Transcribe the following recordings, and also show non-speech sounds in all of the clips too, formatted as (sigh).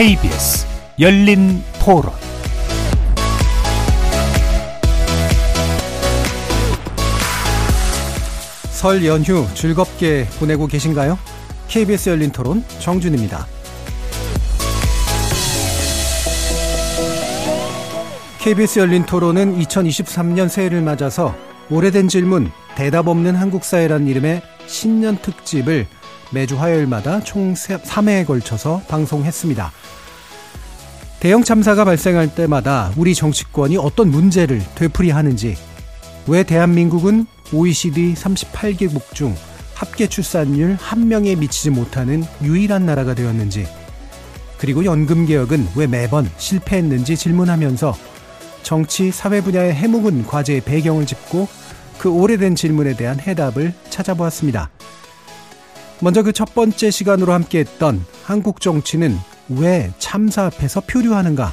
KBS 열린 토론 설 연휴 즐겁게 보내고 계신가요? KBS 열린 토론 정준입니다. KBS 열린 토론은 2023년 새해를 맞아서 오래된 질문, 대답 없는 한국 사회란 이름의 신년 특집을 매주 화요일마다 총 3회에 걸쳐서 방송했습니다. 대형 참사가 발생할 때마다 우리 정치권이 어떤 문제를 되풀이하는지, 왜 대한민국은 OECD 38개국 중 합계 출산율 한 명에 미치지 못하는 유일한 나라가 되었는지, 그리고 연금 개혁은 왜 매번 실패했는지 질문하면서 정치, 사회 분야의 해묵은 과제의 배경을 짚고 그 오래된 질문에 대한 해답을 찾아보았습니다. 먼저 그 첫 번째 시간으로 함께했던 한국 정치는 왜 참사 앞에서 표류하는가?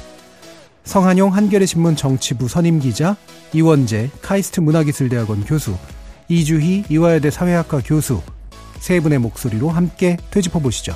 성한용 한겨레 신문 정치부 선임 기자, 이원재 카이스트 문화기술대학원 교수, 이주희 이화여대 사회학과 교수 세 분의 목소리로 함께 되짚어 보시죠.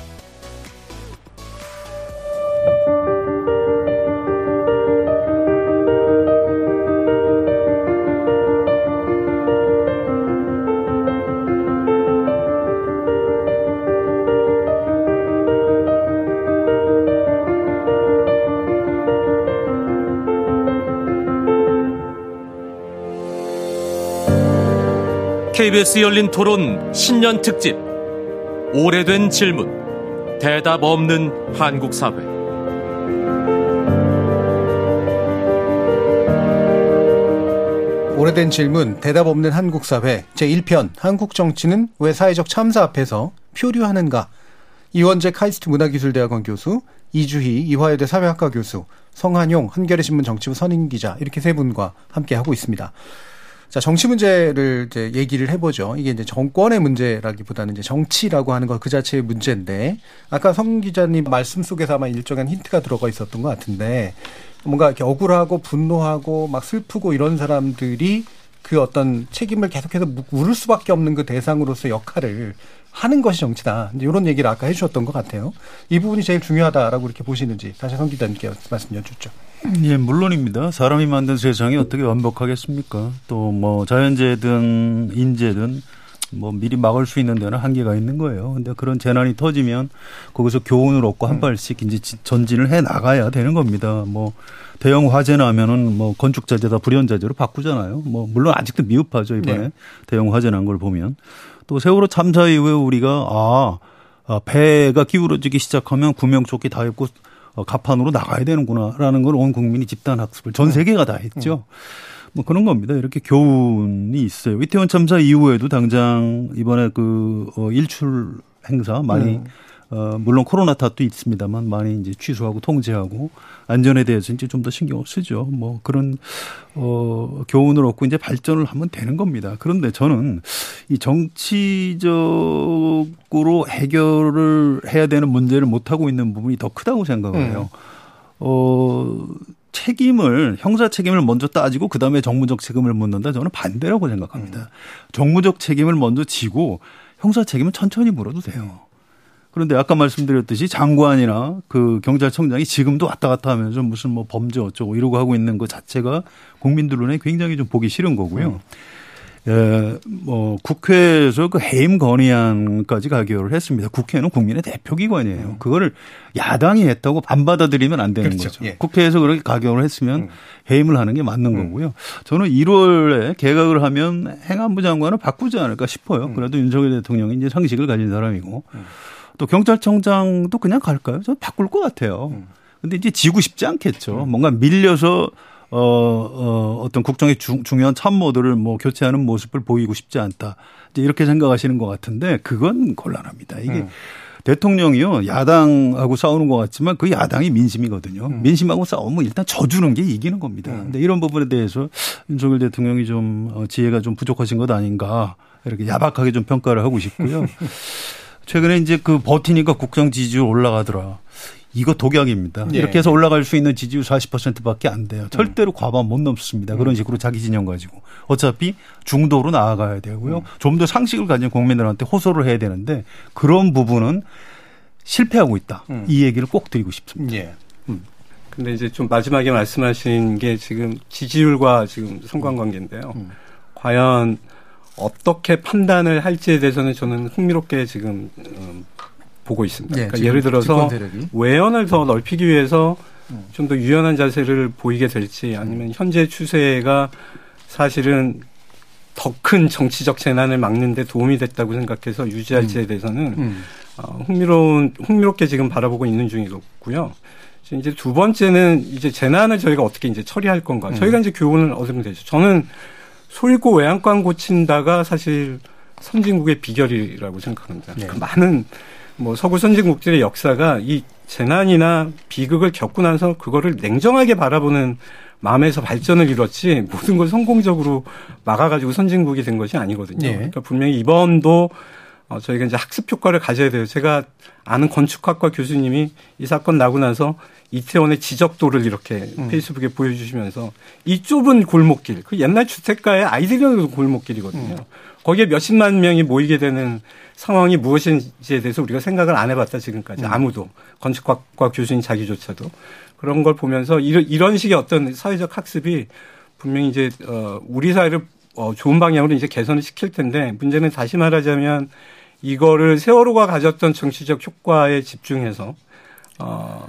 KBS 열린 토론 신년 특집. 오래된 질문. 대답 없는 한국 사회. 오래된 질문 대답 없는 한국 사회. 제1편 한국 정치는 왜 사회적 참사 앞에서 표류하는가? 이원재 카이스트 문화기술대학원 교수 이주희 이화여대 사회학과 교수 성한용 한겨레 신문 정치부 선임 기자 이렇게 세 분과 함께 하고 있습니다. 자, 정치 문제를 이제 얘기를 해보죠. 이게 이제 정권의 문제라기보다는 이제 정치라고 하는 것 그 자체의 문제인데, 아까 성 기자님 말씀 속에서 아마 일정한 힌트가 들어가 있었던 것 같은데, 뭔가 이렇게 억울하고 분노하고 막 슬프고 이런 사람들이 그 어떤 책임을 계속해서 물을 수밖에 없는 그 대상으로서 역할을 하는 것이 정치다. 이런 얘기를 아까 해주셨던 것 같아요. 이 부분이 제일 중요하다라고 이렇게 보시는지 다시 성 기자님께 말씀 여쭙죠. 예, 물론입니다. 사람이 만든 세상이 어떻게 완벽하겠습니까? 또 뭐 자연재해든 인재든 뭐 미리 막을 수 있는 데는 한계가 있는 거예요. 근데 그런 재난이 터지면 거기서 교훈을 얻고 한 음. 발씩 이제 전진을 해 나가야 되는 겁니다. 뭐 대형 화재 나면은 뭐 건축 자재다 불연 자재로 바꾸잖아요. 뭐 물론 아직도 미흡하죠 이번에 네. 대형 화재 난 걸 보면 또 세월호 참사 이후에 우리가 아, 아 배가 기울어지기 시작하면 구명조끼 다 입고 어, 가판으로 나가야 되는구나라는 걸 온 국민이 집단 학습을 전 네. 세계가 다 했죠. 뭐 그런 겁니다. 이렇게 교훈이 있어요. 이태원 참사 이후에도 당장 이번에 그 어, 일출 행사 많이 네. 어, 물론 코로나 탓도 있습니다만 많이 이제 취소하고 통제하고 안전에 대해서 이제 좀 더 신경을 쓰죠. 뭐 그런 어 교훈을 얻고 이제 발전을 하면 되는 겁니다. 그런데 저는 이 정치적으로 해결을 해야 되는 문제를 못 하고 있는 부분이 더 크다고 생각을 해요. 음. 어 책임을 형사 책임을 먼저 따지고 그다음에 정무적 책임을 묻는다 저는 반대라고 생각합니다. 음. 정무적 책임을 먼저 지고 형사 책임은 천천히 물어도 돼요. 그런데 아까 말씀드렸듯이 장관이나 그 경찰청장이 지금도 왔다 갔다 하면서 무슨 뭐 범죄 어쩌고 이러고 하고 있는 것 자체가 국민들 눈에 굉장히 좀 보기 싫은 거고요. 음. 예, 뭐 국회에서 그 해임 건의안까지 가결을 했습니다. 국회는 국민의 대표 기관이에요. 음. 그거를 야당이 했다고 안 받아들이면 안 되는 그렇죠. 거죠. 예. 국회에서 그렇게 가결을 했으면 음. 해임을 하는 게 맞는 음. 거고요. 저는 1월에 개각을 하면 행안부 장관을 바꾸지 않을까 싶어요. 음. 그래도 윤석열 대통령이 이제 상식을 가진 사람이고. 음. 또 경찰청장도 그냥 갈까요? 저 바꿀 것 같아요. 음. 근데 이제 지고 싶지 않겠죠. 음. 뭔가 밀려서 어, 어, 어떤 국정의 중, 중요한 참모들을 뭐 교체하는 모습을 보이고 싶지 않다. 이제 이렇게 생각하시는 것 같은데 그건 곤란합니다. 이게 음. 대통령이요 야당하고 싸우는 것 같지만 그 야당이 민심이거든요. 음. 민심하고 싸우면 일단 져주는 게 이기는 겁니다. 음. 근데 이런 부분에 대해서 윤석열 대통령이 좀 어, 지혜가 좀 부족하신 것 아닌가 이렇게 야박하게 좀 평가를 하고 싶고요. (laughs) 최근에 이제 그 버티니까 국정 지지율 올라가더라. 이거 독약입니다. 네. 이렇게 해서 올라갈 수 있는 지지율 40%밖에 안 돼요. 절대로 음. 과반 못 넘습니다. 그런 음. 식으로 자기 진영 가지고. 어차피 중도로 나아가야 되고요. 음. 좀더 상식을 가진 국민들한테 호소를 해야 되는데 그런 부분은 실패하고 있다. 음. 이 얘기를 꼭 드리고 싶습니다. 예. 음. 근데 이제 좀 마지막에 말씀하신 게 지금 지지율과 지금 상관관계인데요. 음. 과연 어떻게 판단을 할지에 대해서는 저는 흥미롭게 지금 음, 보고 있습니다. 네, 그러니까 예를 들어서 외연을 더 넓히기 위해서 음. 좀더 유연한 자세를 보이게 될지 아니면 현재 추세가 사실은 더 큰 정치적 재난을 막는데 도움이 됐다고 생각해서 유지할지에 음. 대해서는 음. 어, 흥미로운 흥미롭게 지금 바라보고 있는 중이고요. 이제 두 번째는 이제 재난을 저희가 어떻게 이제 처리할 건가. 음. 저희가 이제 교훈을 얻으면 되죠. 저는 소일고 외양간 고친다가 사실 선진국의 비결이라고 생각합니다. 네. 그 많은 뭐 서구 선진국들의 역사가 이 재난이나 비극을 겪고 나서 그거를 냉정하게 바라보는 마음에서 발전을 이뤘지 모든 걸 성공적으로 막아가지고 선진국이 된 것이 아니거든요. 네. 그러니까 분명히 이번도 어, 저희가 이제 학습 효과를 가져야 돼요. 제가 아는 건축학과 교수님이 이 사건 나고 나서 이태원의 지적도를 이렇게 음. 페이스북에 보여주시면서 이 좁은 골목길, 그 옛날 주택가의 아이들이 오는 골목길이거든요. 음. 거기에 몇십만 명이 모이게 되는 상황이 무엇인지에 대해서 우리가 생각을 안 해봤다 지금까지 음. 아무도 건축학과 교수님 자기조차도 그런 걸 보면서 이런 이런 식의 어떤 사회적 학습이 분명히 이제 어 우리 사회를 어 좋은 방향으로 이제 개선을 시킬 텐데 문제는 다시 말하자면 이거를 세월호가 가졌던 정치적 효과에 집중해서 어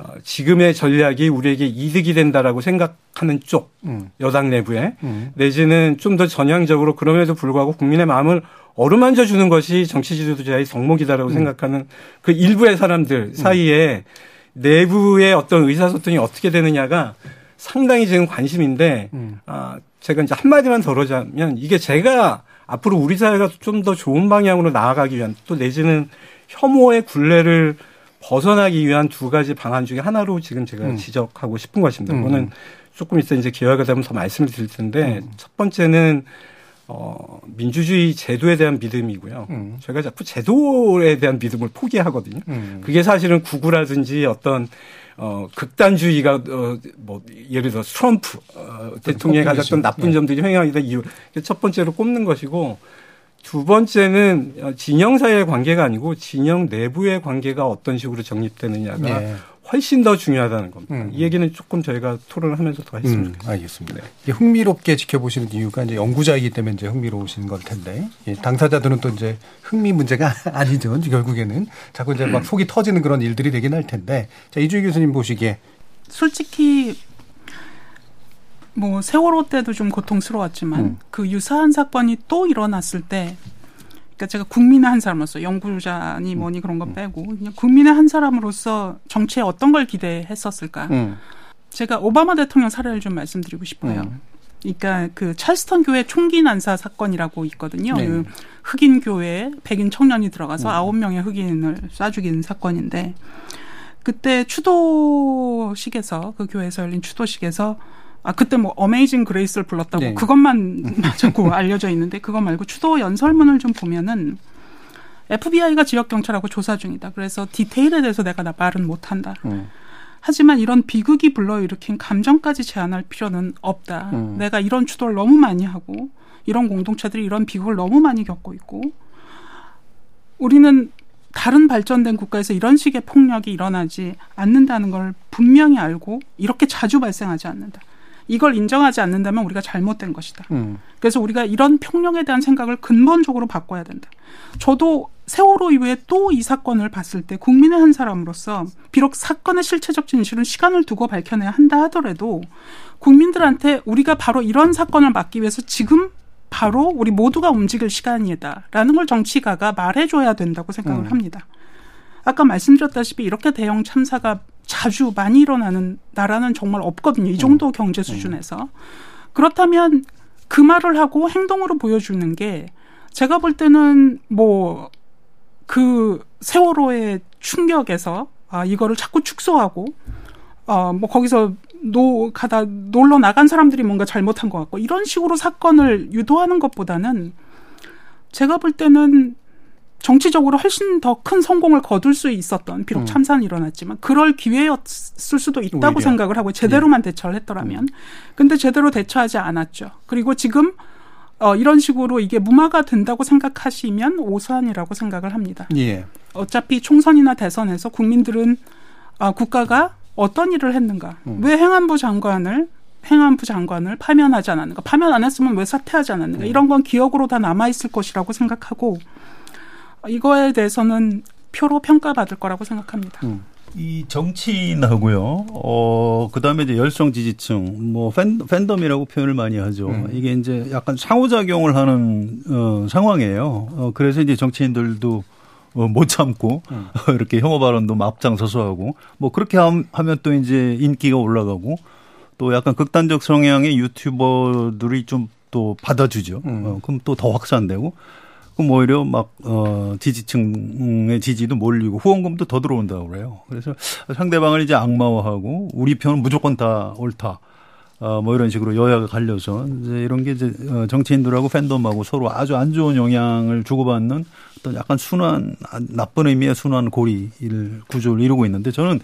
어, 지금의 전략이 우리에게 이득이 된다라고 생각하는 쪽 음. 여당 내부에 음. 내지는 좀 더 전향적으로 그럼에도 불구하고 국민의 마음을 어루만져 주는 것이 정치 지도자의 덕목이다라고 음. 생각하는 그 일부의 사람들 사이에 내부의 어떤 의사소통이 어떻게 되느냐가 상당히 지금 관심인데 음. 아 제가 이제 한 마디만 덜어자면 이게 제가 앞으로 우리 사회가 좀 더 좋은 방향으로 나아가기 위한 또 내지는 혐오의 굴레를 벗어나기 위한 두 가지 방안 중에 하나로 지금 제가 음. 지적하고 싶은 것입니다. 음. 그거는 조금 있어 이제 기회가 되면 더 말씀을 드릴 텐데 음. 첫 번째는 어, 민주주의 제도에 대한 믿음이고요. 음. 저희가 자꾸 제도에 대한 믿음을 포기하거든요. 음. 그게 사실은 구구라든지 어떤 어, 극단주의가, 어, 뭐, 예를 들어 트럼프, 어, 대통령이 가졌던 나쁜 네. 점들이 된 이유. 첫 번째로 꼽는 것이고, 두 번째는 진영 사이의 관계가 아니고 진영 내부의 관계가 어떤 식으로 정립되느냐가 네. 훨씬 더 중요하다는 겁니다. 음. 이 얘기는 조금 저희가 토론을 하면서 더 했으면 음, 좋겠습니다. 알겠습니다. 네. 흥미롭게 지켜보시는 이유가 이제 연구자이기 때문에 이제 흥미로우신 걸 텐데 예, 당사자들은 또 이제 흥미 문제가 (laughs) 아니죠. 결국에는 자꾸 이제 막 속이 터지는 그런 일들이 되긴 할 텐데 자 이주희 교수님 보시기에 솔직히 뭐 세월호 때도 좀 고통스러웠지만 음. 그 유사한 사건이 또 일어났을 때 그러니까 제가 국민의 한 사람으로서 연구자니 음. 뭐니 그런 거 음. 빼고 그냥 국민의 한 사람으로서 정치에 어떤 걸 기대했었을까? 음. 제가 오바마 대통령 사례를 좀 말씀드리고 싶어요. 음. 그러니까 그 찰스턴 교회 총기 난사 사건이라고 있거든요. 네. 그 흑인 교회에 백인 청년이 들어가서 음. 아홉 명의 흑인을 쏴 죽인 사건인데 그때 추도식에서 그 교회에서 열린 추도식에서 아 그때 뭐 어메이징 그레이스를 불렀다고 네. 그것만 (laughs) 자꾸 알려져 있는데 그거 말고 추도 연설문을 좀 보면은 FBI가 지역 경찰하고 조사 중이다. 그래서 디테일에 대해서 내가 나 말은 못 한다. 음. 하지만 이런 비극이 불러일으킨 감정까지 제한할 필요는 없다. 음. 내가 이런 추도를 너무 많이 하고 이런 공동체들이 이런 비극을 너무 많이 겪고 있고 우리는 다른 발전된 국가에서 이런 식의 폭력이 일어나지 않는다는 걸 분명히 알고 이렇게 자주 발생하지 않는다. 이걸 인정하지 않는다면 우리가 잘못된 것이다. 음. 그래서 우리가 이런 평령에 대한 생각을 근본적으로 바꿔야 된다. 저도 세월호 이후에 또 이 사건을 봤을 때 국민의 한 사람으로서 비록 사건의 실체적 진실은 시간을 두고 밝혀내야 한다 하더라도 국민들한테 우리가 바로 이런 사건을 막기 위해서 지금 바로 우리 모두가 움직일 시간이다라는 걸 정치가가 말해줘야 된다고 생각을 음. 합니다. 아까 말씀드렸다시피 이렇게 대형 참사가 자주 많이 일어나는 나라는 정말 없거든요. 이 정도 음. 경제 음. 수준에서. 그렇다면 그 말을 하고 행동으로 보여주는 게 제가 볼 때는 뭐 그 세월호의 충격에서 아 이거를 자꾸 축소하고 어 뭐 거기서 노 가다 놀러 나간 사람들이 뭔가 잘못한 것 같고 이런 식으로 사건을 유도하는 것보다는 제가 볼 때는 정치적으로 훨씬 더 큰 성공을 거둘 수 있었던 비록 음. 참사는 일어났지만 그럴 기회였을 수도 있다고 오히려. 생각을 하고 제대로만 예. 대처를 했더라면 음. 근데 제대로 대처하지 않았죠. 그리고 지금 어, 이런 식으로 이게 무마가 된다고 생각하시면 오산이라고 생각을 합니다. 예. 어차피 총선이나 대선에서 국민들은 아, 국가가 어떤 일을 했는가, 음. 왜 행안부 장관을 행안부 장관을 파면하지 않았는가, 파면 안 했으면 왜 사퇴하지 않았는가, 음. 이런 건 기억으로 다 남아 있을 것이라고 생각하고 이거에 대해서는 표로 평가받을 거라고 생각합니다. 음. 이 정치인하고요. 어 그다음에 이제 열성 지지층, 뭐 팬, 팬덤이라고 표현을 많이 하죠. 음. 이게 이제 약간 상호작용을 하는 어, 상황이에요. 어, 그래서 이제 정치인들도 어, 못 참고 음. (laughs) 이렇게 혐오 발언도 막 앞장서서 하고 뭐 그렇게 함- 하면 또 이제 인기가 올라가고 또 약간 극단적 성향의 유튜버들이 좀 또 받아주죠. 음. 어, 그럼 또 더 확산되고 그럼 오히려 막, 어, 지지층의 지지도 몰리고 후원금도 더 들어온다고 그래요. 그래서 상대방을 이제 악마화하고 우리 편은 무조건 다 옳다. 어, 뭐 이런 식으로 여야가 갈려서 이제 이런 게 이제 어, 정치인들하고 팬덤하고 서로 아주 안 좋은 영향을 주고받는 어떤 약간 순환, 아, 나쁜 의미의 순환 고리를 구조를 이루고 있는데 저는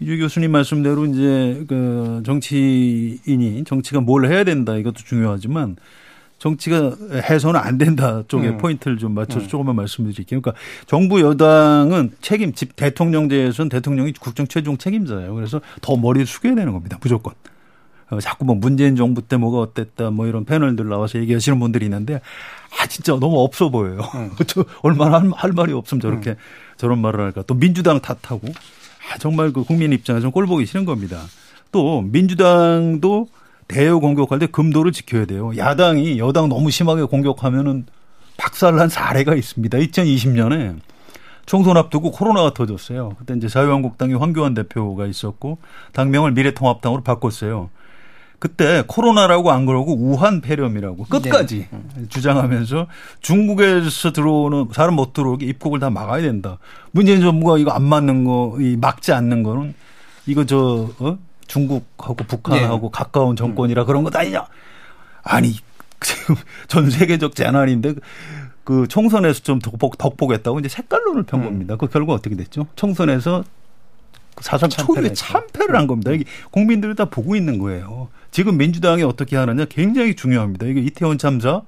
이주 교수님 말씀대로 이제 그 정치인이 정치가 뭘 해야 된다 이것도 중요하지만 정치가 해서는 안 된다 쪽에 음. 포인트를 좀 맞춰서 조금만 말씀드릴게요. 그러니까 정부 여당은 책임, 집 대통령제에서는 대통령이 국정 최종 책임자예요. 그래서 더 머리를 숙여야 되는 겁니다. 무조건. 어, 자꾸 뭐 문재인 정부 때 뭐가 어땠다 뭐 이런 패널들 나와서 얘기하시는 분들이 있는데 아 진짜 너무 없어 보여요. (laughs) 저 얼마나 할, 할 말이 없으면 저렇게 저런 말을 할까. 또 민주당 탓하고 아 정말 그 국민 입장에서 꼴 보기 싫은 겁니다. 또 민주당도 대여 공격할 때 금도를 지켜야 돼요. 야당이 여당 너무 심하게 공격하면은 박살난 사례가 있습니다. 2020년에 총선 앞두고 코로나가 터졌어요. 그때 이제 자유한국당의 황교안 대표가 있었고 당명을 미래통합당으로 바꿨어요. 그때 코로나라고 안 그러고 우한 폐렴이라고 끝까지 주장하면서 중국에서 들어오는 사람 못 들어오게 입국을 다 막아야 된다. 문재인 정부가 이거 안 맞는 거, 이 막지 않는 거는 이거 저 어? 중국하고 북한하고 가까운 정권이라 그런 것 아니냐? 아니 지금 (laughs) 전 세계적 재난인데 그 총선에서 좀 덕복, 덕복했다고 이제 색깔론을 편 겁니다. 그 결과 어떻게 됐죠? 총선에서 사상 초유의 참패를 한 겁니다. 이게 국민들이 다 보고 있는 거예요. 지금 민주당이 어떻게 하느냐 굉장히 중요합니다. 이게 이태원 참사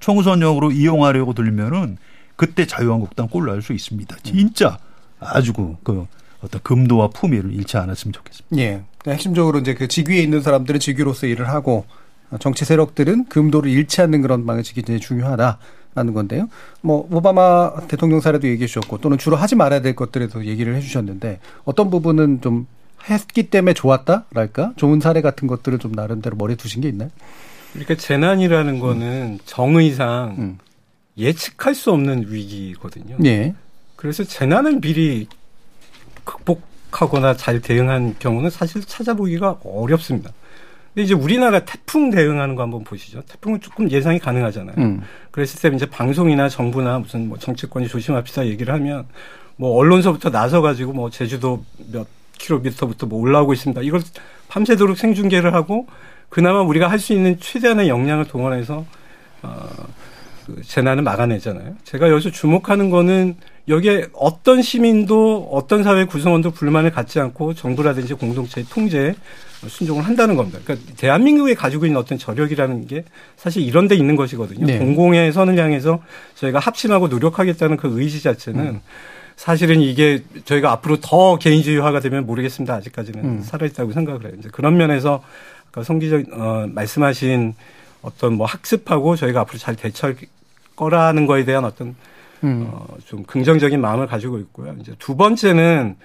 총선용으로 이용하려고 들면은 그때 자유한국당 꼴 날 수 있습니다. 진짜 아주 그, 그 어떤 금도와 품위를 잃지 않았으면 좋겠습니다. 예. 그러니까 핵심적으로 이제 그 직위에 있는 사람들은 직위로서 일을 하고 정치 세력들은 금도를 잃지 않는 그런 방식이 이제 중요하다라는 건데요. 뭐 오바마 대통령 사례도 얘기해 주셨고 또는 주로 하지 말아야 될 것들에 도 얘기를 해 주셨는데 어떤 부분은 좀 했기 때문에 좋았다랄까? 좋은 사례 같은 것들을 좀 나름대로 머리에 두신 게 있나요? 그러니까 재난이라는 거는 정의상 음. 예측할 수 없는 위기거든요. 예. 그래서 재난을 미리 극복하거나 잘 대응한 경우는 사실 찾아보기가 어렵습니다. 근데 이제 우리나라 태풍 대응하는 거 한번 보시죠. 태풍은 조금 예상이 가능하잖아요. 음. 그랬을 때 이제 방송이나 정부나 무슨 뭐 정치권이 조심합시다 얘기를 하면 뭐 언론서부터 나서 가지고 뭐 제주도 몇 킬로미터부터 뭐 올라오고 있습니다. 이걸 밤새도록 생중계를 하고 그나마 우리가 할 수 있는 최대한의 역량을 동원해서 어, 그 재난을 막아내잖아요. 제가 여기서 주목하는 거는 여기에 어떤 시민도 어떤 사회 구성원도 불만을 갖지 않고 정부라든지 공동체의 통제에 순종을 한다는 겁니다. 그러니까 대한민국이 가지고 있는 어떤 저력이라는 게 사실 이런 데 있는 것이거든요. 네. 공공의 선을 향해서 저희가 합심하고 노력하겠다는 그 의지 자체는 사실은 이게 저희가 앞으로 더 개인주의화가 되면 모르겠습니다. 아직까지는 음. 살아있다고 생각을 해요. 이제 그런 면에서 아까 송 기자 어, 말씀하신 어떤 뭐 학습하고 저희가 앞으로 잘 대처할 거라는 거에 대한 어떤 음. 어, 좀 긍정적인 마음을 가지고 있고요. 이제 두 번째는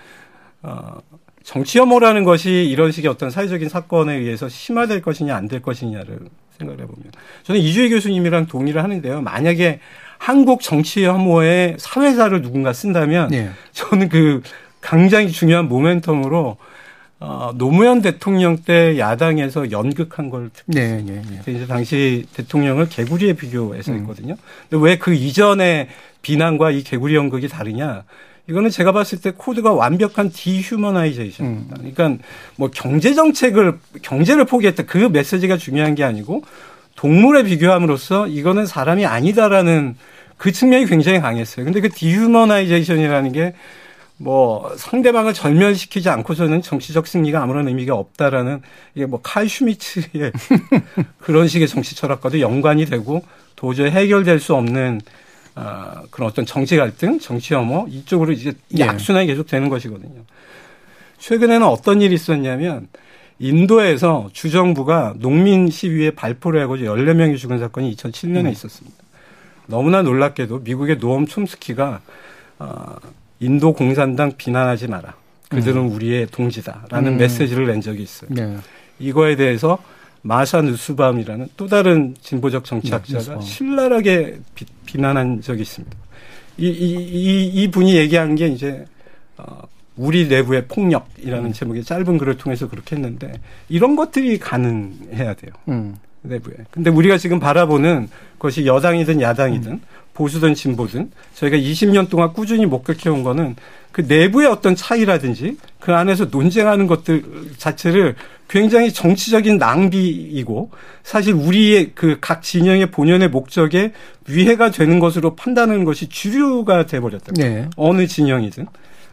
어, 정치 혐오라는 것이 이런 식의 어떤 사회적인 사건에 의해서 심화될 것이냐 안 될 것이냐를 생각을 해보면 저는 이주희 교수님이랑 동의를 하는데요. 만약에 한국 정치 혐오의 사회사를 누군가 쓴다면 예. 저는 그 굉장히 중요한 모멘텀으로 어, 노무현 대통령 때 야당에서 연극한 걸 네, 예, 예. 그때 이제 당시 대통령을 개구리에 비교해서 음. 했거든요. 근데 왜 그 이전의 비난과 이 개구리 연극이 다르냐? 이거는 제가 봤을 때 코드가 완벽한 디휴머나이제이션입니다. 음. 그러니까 뭐 경제 정책을 경제를 포기했다 그 메시지가 중요한 게 아니고 동물에 비교함으로써 이거는 사람이 아니다라는 그 측면이 굉장히 강했어요. 근데 그 dehumanization이라는 게 뭐 상대방을 절멸시키지 않고서는 정치적 승리가 아무런 의미가 없다라는 이게 뭐 칼 슈미츠의 (laughs) 그런 식의 정치 철학과도 연관이 되고 도저히 해결될 수 없는 아, 그런 어떤 정치 갈등, 정치 혐오 이쪽으로 이제 예. 악순환이 계속 되는 것이거든요. 최근에는 어떤 일이 있었냐면 인도에서 주정부가 농민 시위에 발포를 하고 14명이 죽은 사건이 2007년에 있었습니다. 너무나 놀랍게도 미국의 노엄 촘스키가 어, 인도 공산당 비난하지 마라. 그들은 우리의 동지다라는 음. 메시지를 낸 적이 있어요. 네. 이거에 대해서 마샤 누스밤이라는 또 다른 진보적 네, 정치학자가 누스밤. 신랄하게 비, 난한 적이 있습니다. 이, 이, 이, 이 분이 얘기한 게 이제, 어, 우리 내부의 폭력이라는 음. 제목의 짧은 글을 통해서 그렇게 했는데 이런 것들이 가능해야 돼요. 음. 내부에. 근데 우리가 지금 바라보는 것이 여당이든 야당이든 보수든 진보든 저희가 20년 동안 꾸준히 목격해온 거는 그 내부의 어떤 차이라든지 그 안에서 논쟁하는 것들 자체를 굉장히 정치적인 낭비이고 사실 우리의 그 각 진영의 본연의 목적에 위해가 되는 것으로 판단하는 것이 주류가 돼버렸다. 네. 어느 진영이든.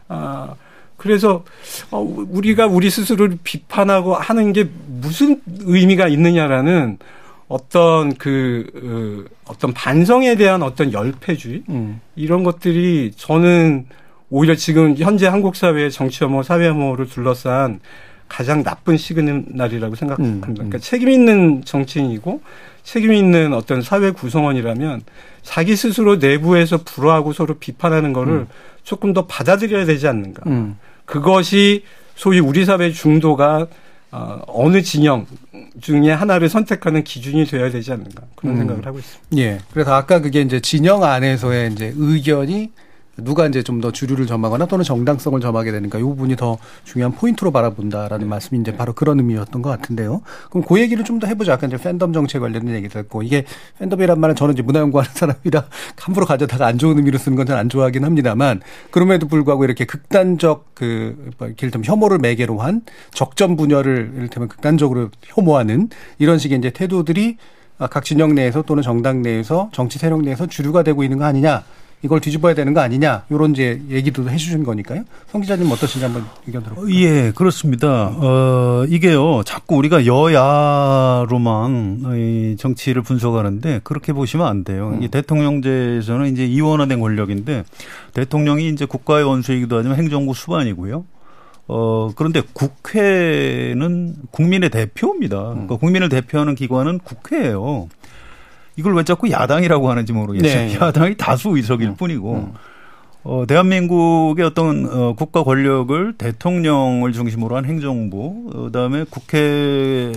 아, 그래서 어, 우리가 우리 스스로를 비판하고 하는 게 무슨 의미가 있느냐라는 어떤 그 어, 어떤 반성에 대한 어떤 열패주의 음. 이런 것들이 저는 오히려 지금 현재 한국 사회의 정치 혐오, 사회 혐오를 둘러싼 가장 나쁜 시그널이라고 생각합니다. 음, 음. 그러니까 책임 있는 정치인이고 책임 있는 어떤 사회 구성원이라면 자기 스스로 내부에서 불화하고 서로 비판하는 거를 조금 더 받아들여야 되지 않는가. 음. 그것이 소위 우리 사회 중도가 어, 어느 진영 중에 하나를 선택하는 기준이 되어야 되지 않는가 그런 음. 생각을 하고 있습니다. 예. 그래서 아까 그게 이제 진영 안에서의 이제 의견이 누가 이제 좀 더 주류를 점하거나 또는 정당성을 점하게 되는가 이 부분이 더 중요한 포인트로 바라본다라는 말씀이 이제 바로 그런 의미였던 것 같은데요. 그럼 그 얘기를 좀 더 해보죠. 아까 이제 팬덤 정치에 관련된 얘기도 했고 이게 팬덤이란 말은 저는 이제 문화연구하는 사람이라 (laughs) 함부로 가져다가 안 좋은 의미로 쓰는 건 잘 안 좋아하긴 합니다만 그럼에도 불구하고 이렇게 극단적 그 뭐, 이를테면 혐오를 매개로 한 적점 분열을 이를테면 극단적으로 혐오하는 이런 식의 이제 태도들이 아, 각 진영 내에서 또는 정당 내에서 정치 세력 내에서 주류가 되고 있는 거 아니냐. 이걸 뒤집어야 되는 거 아니냐. 요런 이제 얘기도 해 주신 거니까요. 성 기자님 어떠신지 한번 의견 들어볼까요? 예, 그렇습니다. 어, 이게요, 자꾸 우리가 여야로만 이 정치를 분석하는데 그렇게 보시면 안 돼요. 이 대통령제에서는 이제 이원화된 권력인데 대통령이 이제 국가의 원수이기도 하지만 행정부 수반이고요. 어, 그런데 국회는 국민의 대표입니다. 그러니까 국민을 대표하는 기관은 국회예요. 이걸 왜 자꾸 야당이라고 하는지 모르겠어요. 네. 야당이 다수 의석일 뿐이고. 어, 대한민국의 어떤 어, 국가 권력을 대통령을 중심으로 한 행정부, 어, 그다음에 국회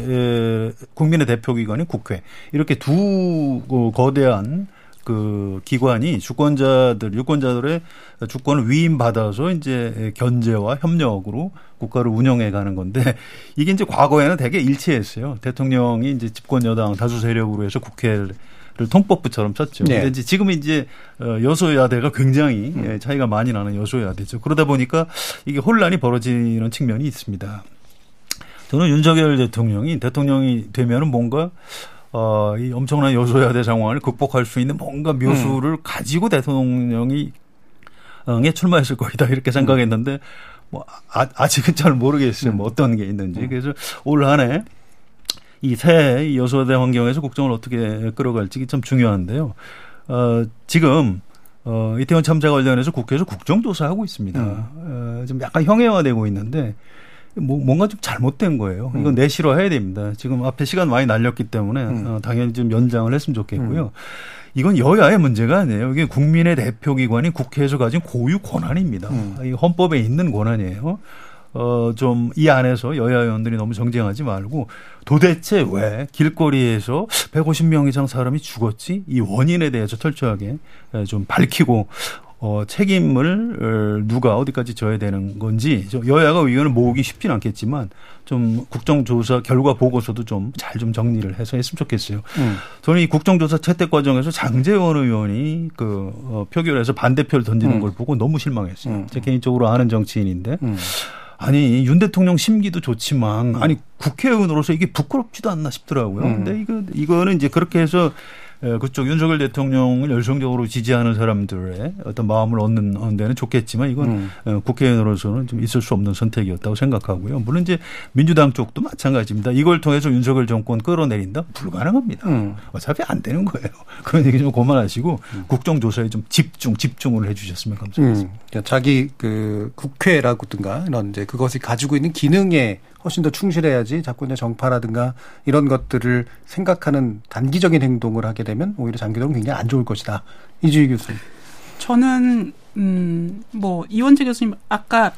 국민의 대표 기관인 국회 이렇게 두 어, 거대한 그 기관이 주권자들 유권자들의 주권을 위임받아서 이제 견제와 협력으로 국가를 운영해 가는 건데 이게 이제 과거에는 되게 일치했어요. 대통령이 이제 집권 여당 다수 세력으로 해서 국회를 통법부처럼 썼죠. 네. 근데 이제 지금 이제 어, 여소야대가 굉장히 예, 차이가 많이 나는 여소야대죠. 그러다 보니까 이게 혼란이 벌어지는 측면이 있습니다. 저는 윤석열 대통령이 대통령이 되면은 뭔가 어, 이 엄청난 여소야대 상황을 극복할 수 있는 뭔가 묘수를 가지고 대통령이 에 출마했을 거이다 이렇게 생각했는데 뭐 아, 아직은 잘 모르겠어요. 뭐 어떤 게 있는지. 그래서 올 한해 이 새 여소야대 환경에서 국정을 어떻게 끌어갈지 참 중요한데요. 어, 지금 어, 이태원 참사 관련해서 국회에서 국정조사하고 있습니다. 어, 좀 약간 형해화되고 있는데 뭐 뭔가 좀 잘못된 거예요. 이건 내실화 해야 됩니다. 지금 앞에 시간 많이 날렸기 때문에 어, 당연히 좀 연장을 했으면 좋겠고요. 이건 여야의 문제가 아니에요. 이게 국민의 대표기관이 국회에서 가진 고유 권한입니다. 이 헌법에 있는 권한이에요. 어, 좀 이 안에서 여야 의원들이 너무 정쟁하지 말고 도대체 왜 길거리에서 150명 이상 사람이 죽었지? 이 원인에 대해서 철저하게 좀 밝히고 어, 책임을 어, 누가 어디까지 져야 되는 건지 저 여야가 의견을 모으기 쉽진 않겠지만 좀 국정조사 결과 보고서도 좀잘좀 정리를 해서 했으면 좋겠어요. 음. 저는 이 국정조사 채택 과정에서 장재원 의원이 그 어, 표결에서 반대표를 던지는 음. 걸 보고 너무 실망했어요. 음. 제 개인적으로 아는 정치인인데 음. 아니 윤 대통령 심기도 좋지만 아니 국회의원으로서 이게 부끄럽지도 않나 싶더라고요. 음. 근데 이거 이거는 이제 그렇게 해서 그쪽 윤석열 대통령을 열성적으로 지지하는 사람들의 어떤 마음을 얻는 데는 좋겠지만 이건 음. 국회의원으로서는 좀 있을 수 없는 선택이었다고 생각하고요. 물론 이제 민주당 쪽도 마찬가지입니다. 이걸 통해서 윤석열 정권 끌어내린다 불가능합니다. 음. 어차피 안 되는 거예요. (laughs) 그런 얘기 좀 그만하시고 음. 국정조사에 좀 집중 집중을 해 주셨으면 감사하겠습니다. 음. 자기 그 국회라든가 이런 이제 그것이 가지고 있는 기능에 훨씬 더 충실해야지 자꾸 이제 정파라든가 이런 것들을 생각하는 단기적인 행동을 하게 되면 오히려 장기적으로 굉장히 안 좋을 것이다. 이주희 교수님. 저는 음뭐 이원재 교수님 아까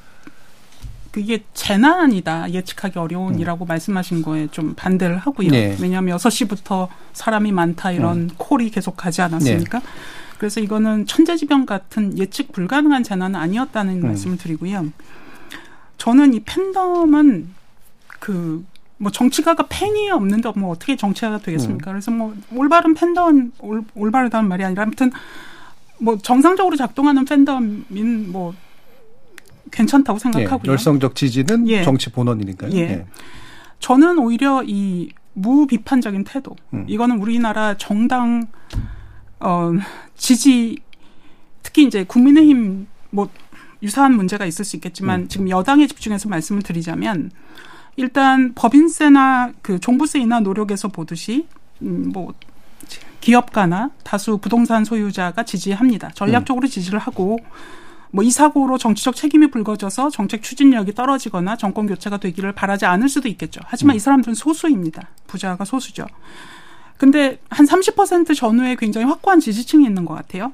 그게 재난이다 예측하기 어려운이라고 음. 말씀하신 거에 좀 반대를 하고요. 네. 왜냐하면 6시부터 사람이 많다 이런 음. 콜이 계속 가지 않았습니까? 네. 그래서 이거는 천재지변 같은 예측 불가능한 재난은 아니었다는 음. 말씀을 드리고요. 저는 이 팬덤은 그 뭐 정치가가 팬이 없는데 뭐 어떻게 정치가가 되겠습니까? 음. 그래서 뭐 올바른 팬덤 올, 올바르다는 말이 아니라 아무튼 뭐 정상적으로 작동하는 팬덤인 뭐 괜찮다고 생각하고요. 예, 열성적 지지는 예. 정치 본원이니까요. 예. 예. 저는 오히려 이 무비판적인 태도 음. 이거는 우리나라 정당 어 지지 특히 이제 국민의힘 뭐 유사한 문제가 있을 수 있겠지만 음. 지금 여당에 집중해서 말씀을 드리자면 일단 법인세나 그 종부세이나 노력에서 보듯이 음, 뭐 기업가나 다수 부동산 소유자가 지지합니다. 전략적으로 음. 지지를 하고 뭐 이 사고로 정치적 책임이 불거져서 정책 추진력이 떨어지거나 정권 교체가 되기를 바라지 않을 수도 있겠죠. 하지만 음. 이 사람들은 소수입니다. 부자가 소수죠. 근데 한 30% 전후에 굉장히 확고한 지지층이 있는 것 같아요.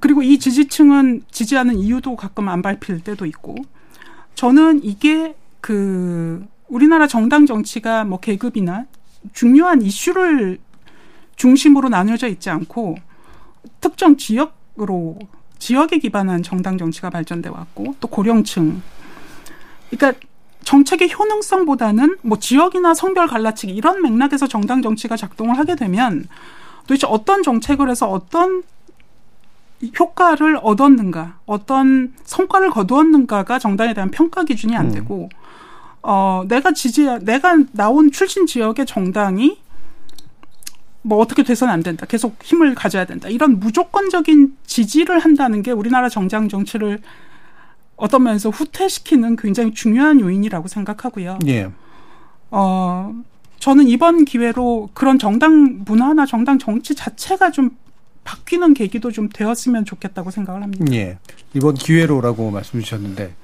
그리고 이 지지층은 지지하는 이유도 가끔 안 밟힐 때도 있고 저는 이게 그 우리나라 정당 정치가 뭐 계급이나 중요한 이슈를 중심으로 나뉘어져 있지 않고 특정 지역으로 지역에 기반한 정당 정치가 발전돼 왔고 또 고령층 그러니까 정책의 효능성보다는 뭐 지역이나 성별 갈라치기 이런 맥락에서 정당 정치가 작동을 하게 되면 도대체 어떤 정책을 해서 어떤 효과를 얻었는가, 어떤 성과를 거두었는가가 정당에 대한 평가 기준이 안 음. 되고 음. 어, 내가 지지, 내가 나온 출신 지역의 정당이 뭐 어떻게 돼서는 안 된다. 계속 힘을 가져야 된다. 이런 무조건적인 지지를 한다는 게 우리나라 정당 정치를 어떤 면에서 후퇴시키는 굉장히 중요한 요인이라고 생각하고요. 예. 어, 저는 이번 기회로 그런 정당 문화나 정당 정치 자체가 좀 바뀌는 계기도 좀 되었으면 좋겠다고 생각을 합니다. 예. 이번 기회로라고 말씀 주셨는데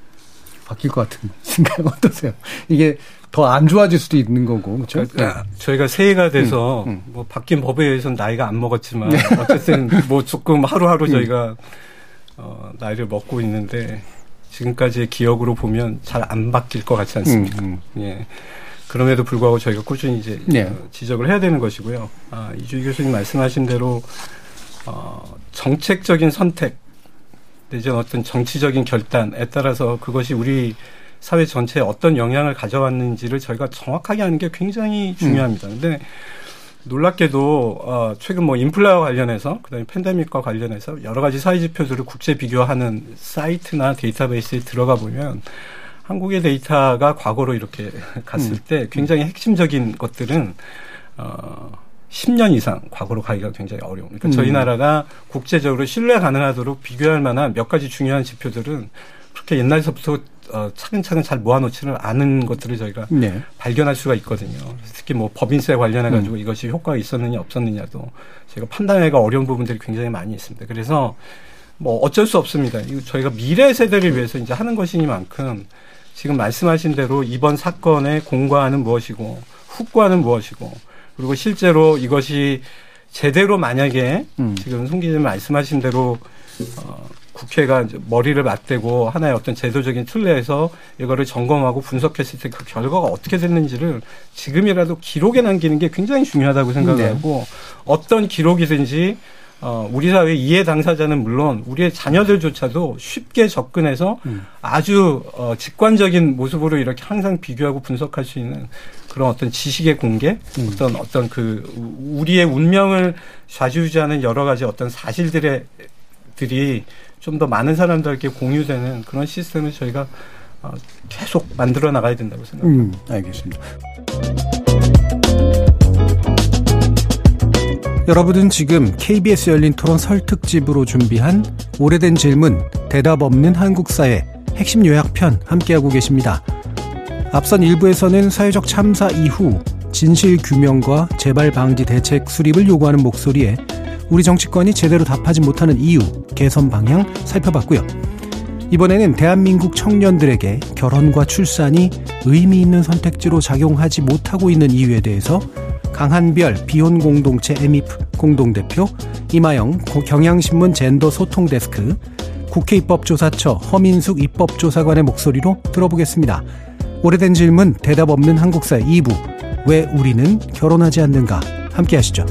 바뀔 것 같은 (laughs) 생각 어떠세요? 이게 더 안 좋아질 수도 있는 거고 그렇죠? 그러니까 네. 저희가 새해가 돼서 음, 음. 뭐 바뀐 법에 의해서는 나이가 안 먹었지만 네. (laughs) 어쨌든 뭐 조금 하루하루 음. 저희가 어, 나이를 먹고 있는데 지금까지의 기억으로 보면 잘 안 바뀔 것 같지 않습니까? 음, 음. 예. 그럼에도 불구하고 저희가 꾸준히 이제 네. 어, 지적을 해야 되는 것이고요. 아, 이주희 교수님 말씀하신 대로 어, 정책적인 선택 내지는 어떤 정치적인 결단에 따라서 그것이 우리 사회 전체에 어떤 영향을 가져왔는지를 저희가 정확하게 하는 게 굉장히 중요합니다. 음. 근데 놀랍게도 어 최근 뭐 인플라와 관련해서 그다음에 팬데믹과 관련해서 여러 가지 사회 지표들을 국제 비교하는 사이트나 데이터베이스에 들어가 보면 한국의 데이터가 과거로 이렇게 갔을 음. 때 굉장히 핵심적인 것들은 어 10년 이상 과거로 가기가 굉장히 어려운. 그러니까 음. 저희 나라가 국제적으로 신뢰 가능하도록 비교할 만한 몇 가지 중요한 지표들은 그렇게 옛날서부터 어, 차근차근 잘 모아놓지는 않은 것들을 저희가 네. 발견할 수가 있거든요. 특히 뭐 법인세 관련해 가지고 음. 이것이 효과가 있었느냐 없었느냐도 제가 판단하기가 어려운 부분들이 굉장히 많이 있습니다. 그래서 뭐 어쩔 수 없습니다. 이거 저희가 미래 세대를 위해서 이제 하는 것이니만큼 지금 말씀하신 대로 이번 사건의 공과는 무엇이고 후과는 무엇이고 그리고 실제로 이것이 제대로 만약에 음. 지금 송 기자님 말씀하신 대로 어, 국회가 머리를 맞대고 하나의 어떤 제도적인 틀내에서 이거를 점검하고 분석했을 때 그 결과가 어떻게 됐는지를 지금이라도 기록에 남기는 게 굉장히 중요하다고 생각하고 네. 어떤 기록이든지 어, 우리 사회 이해 당사자는 물론 우리의 자녀들조차도 쉽게 접근해서 음. 아주 어, 직관적인 모습으로 이렇게 항상 비교하고 분석할 수 있는 그런 어떤 지식의 공개, 음. 어떤 어떤 그 우리의 운명을 좌지우지하는 여러 가지 어떤 사실들의 들이 좀 더 많은 사람들에게 공유되는 그런 시스템을 저희가 어, 계속 만들어 나가야 된다고 생각합니다. 음, 알겠습니다. 여러분은 지금 KBS 열린 토론 설 특집으로 준비한 오래된 질문, 대답 없는 한국사의 핵심 요약편 함께하고 계십니다. 앞선 일부에서는 사회적 참사 이후 진실 규명과 재발 방지 대책 수립을 요구하는 목소리에 우리 정치권이 제대로 답하지 못하는 이유, 개선 방향 살펴봤고요. 이번에는 대한민국 청년들에게 결혼과 출산이 의미 있는 선택지로 작용하지 못하고 있는 이유에 대해서 강한별 비혼 공동체 에미프 공동대표, 이마영 경향신문 젠더 소통 데스크, 국회 입법조사처 허민숙 입법조사관의 목소리로 들어보겠습니다. 오래된 질문 대답 없는 한국사 2부 왜 우리는 결혼하지 않는가 함께 하시죠.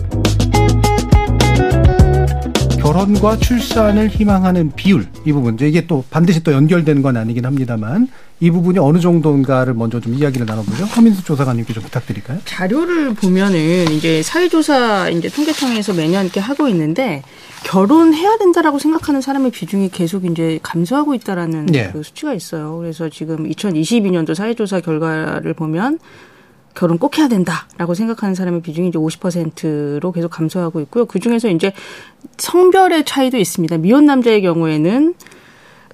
결혼과 출산을 희망하는 비율 이 부분 이게 또 반드시 또 연결되는 건 아니긴 합니다만 이 부분이 어느 정도인가를 먼저 좀 이야기를 나눠보죠. 허민수 조사관님께 좀 부탁드릴까요? 자료를 보면은 이제 사회조사 이제 통계청에서 매년 이렇게 하고 있는데 결혼해야 된다라고 생각하는 사람의 비중이 계속 이제 감소하고 있다라는 네. 그 수치가 있어요. 그래서 지금 2022년도 사회조사 결과를 보면 결혼 꼭 해야 된다라고 생각하는 사람의 비중이 이제 50%로 계속 감소하고 있고요. 그 중에서 이제 성별의 차이도 있습니다. 미혼 남자의 경우에는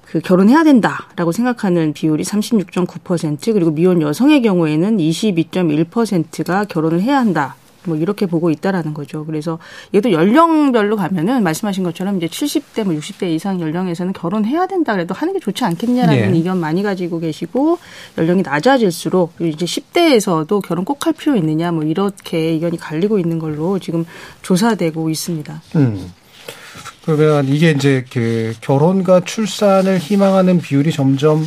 그 결혼해야 된다라고 생각하는 비율이 36.9% 그리고 미혼 여성의 경우에는 22.1%가 결혼을 해야 한다. 뭐 이렇게 보고 있다라는 거죠. 그래서 얘도 연령별로 가면은 말씀하신 것처럼 이제 70대 뭐 60대 이상 연령에서는 결혼해야 된다 그래도 하는 게 좋지 않겠냐라는 네. 의견 많이 가지고 계시고 연령이 낮아질수록 이제 10대에서도 결혼 꼭 할 필요 있느냐 뭐 이렇게 의견이 갈리고 있는 걸로 지금 조사되고 있습니다. 음. 그러면 이게 이제 그 결혼과 출산을 희망하는 비율이 점점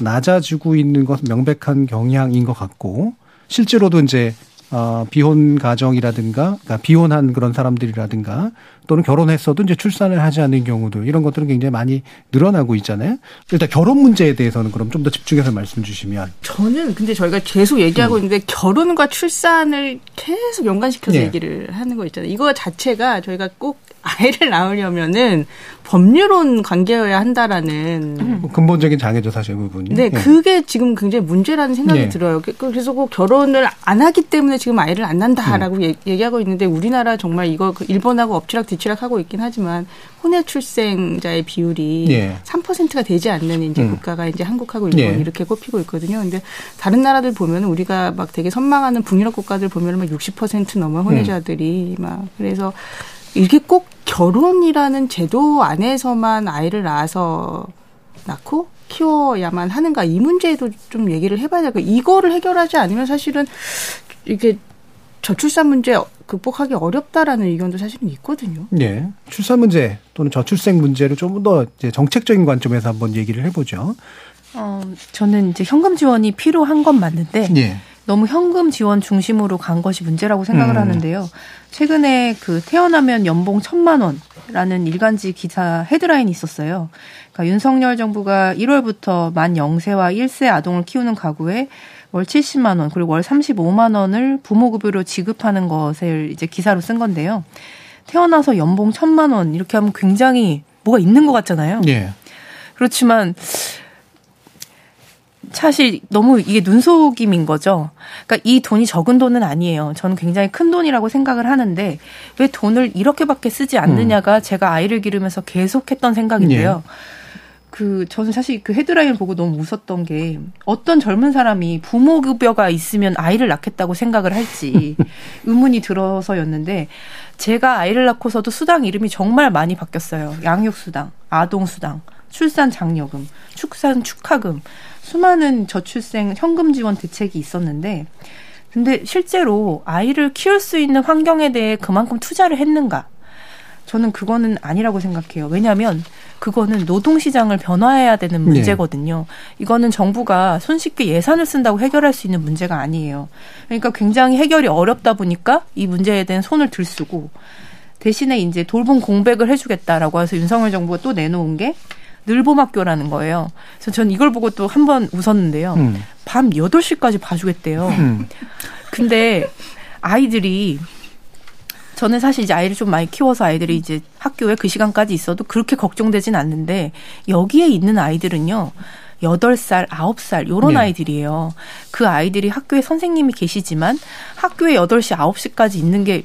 낮아지고 있는 것은 명백한 경향인 것 같고 실제로도 이제 어, 비혼 가정이라든가, 그러니까 비혼한 그런 사람들이라든가, 또는 결혼했어도 이제 출산을 하지 않는 경우도 이런 것들은 굉장히 많이 늘어나고 있잖아요. 일단 결혼 문제에 대해서는 그럼 좀 더 집중해서 말씀 주시면. 저는 근데 저희가 계속 얘기하고 음. 있는데 결혼과 출산을 계속 연관시켜서 네. 얘기를 하는 거 있잖아요. 이거 자체가 저희가 꼭 아이를 낳으려면은 법률론 관계여야 한다라는 음. 근본적인 장애죠 사실 그 부분이. 네, 네, 그게 지금 굉장히 문제라는 생각이 네. 들어요. 그, 그래서 꼭 결혼을 안 하기 때문에 지금 아이를 안 낳는다라고 음. 얘기하고 있는데 우리나라 정말 이거 그 일본하고 엎치락 뒤치락 하고 있긴 하지만 혼외 출생자의 비율이 네. 3%가 되지 않는 이제 음. 국가가 이제 한국하고 일본 네. 이렇게 꼽히고 있거든요. 근데 다른 나라들 보면 우리가 막 되게 선망하는 북유럽 국가들 보면 막 60% 넘어 혼외자들이 음. 막 그래서 이게 꼭 결혼이라는 제도 안에서만 아이를 낳아서 낳고 키워야만 하는가 이 문제에도 좀 얘기를 해봐야 되고 이거를 해결하지 않으면 사실은 이게 저출산 문제 극복하기 어렵다라는 의견도 사실은 있거든요. 네. 출산 문제 또는 저출생 문제를 좀 더 정책적인 관점에서 한번 얘기를 해보죠. 어, 저는 이제 현금 지원이 필요한 건 맞는데 네. 너무 현금 지원 중심으로 간 것이 문제라고 생각을 음. 하는데요. 최근에 그 태어나면 연봉 천만 원라는 일간지 기사 헤드라인이 있었어요. 그러니까 윤석열 정부가 1월부터 만 0세와 1세 아동을 키우는 가구에 월 70만 원 그리고 월 35만 원을 부모급여로 지급하는 것을 이제 기사로 쓴 건데요. 태어나서 연봉 천만 원 이렇게 하면 굉장히 뭐가 있는 것 같잖아요. 예. 그렇지만 사실 너무 이게 눈속임인 거죠. 그러니까 이 돈이 적은 돈은 아니에요. 저는 굉장히 큰 돈이라고 생각을 하는데 왜 돈을 이렇게밖에 쓰지 않느냐가 음. 제가 아이를 기르면서 계속했던 생각인데요. 예. 그 저는 사실 그 헤드라인을 보고 너무 웃었던 게 어떤 젊은 사람이 부모 급여가 있으면 아이를 낳겠다고 생각을 할지 (laughs) 의문이 들어서였는데 제가 아이를 낳고서도 수당 이름이 정말 많이 바뀌었어요. 양육 수당, 아동 수당, 출산 장려금, 축산 축하금 수많은 저출생 현금 지원 대책이 있었는데 근데 실제로 아이를 키울 수 있는 환경에 대해 그만큼 투자를 했는가? 저는 그거는 아니라고 생각해요. 왜냐하면 그거는 노동시장을 변화해야 되는 네. 문제거든요. 네. 이거는 정부가 손쉽게 예산을 쓴다고 해결할 수 있는 문제가 아니에요. 그러니까 굉장히 해결이 어렵다 보니까 이 문제에 대한 손을 들쓰고 대신에 이제 돌봄 공백을 해주겠다라고 해서 윤석열 정부가 또 내놓은 게 늘봄학교라는 거예요. 그래서 전 이걸 보고 또 한 번 웃었는데요. 음. 밤 8시까지 봐주겠대요. 음. 근데 아이들이 저는 사실 이제 아이를 좀 많이 키워서 아이들이 이제 학교에 그 시간까지 있어도 그렇게 걱정되진 않는데 여기에 있는 아이들은요. 8살, 9살 요런 네. 아이들이에요. 그 아이들이 학교에 선생님이 계시지만 학교에 8시, 9시까지 있는 게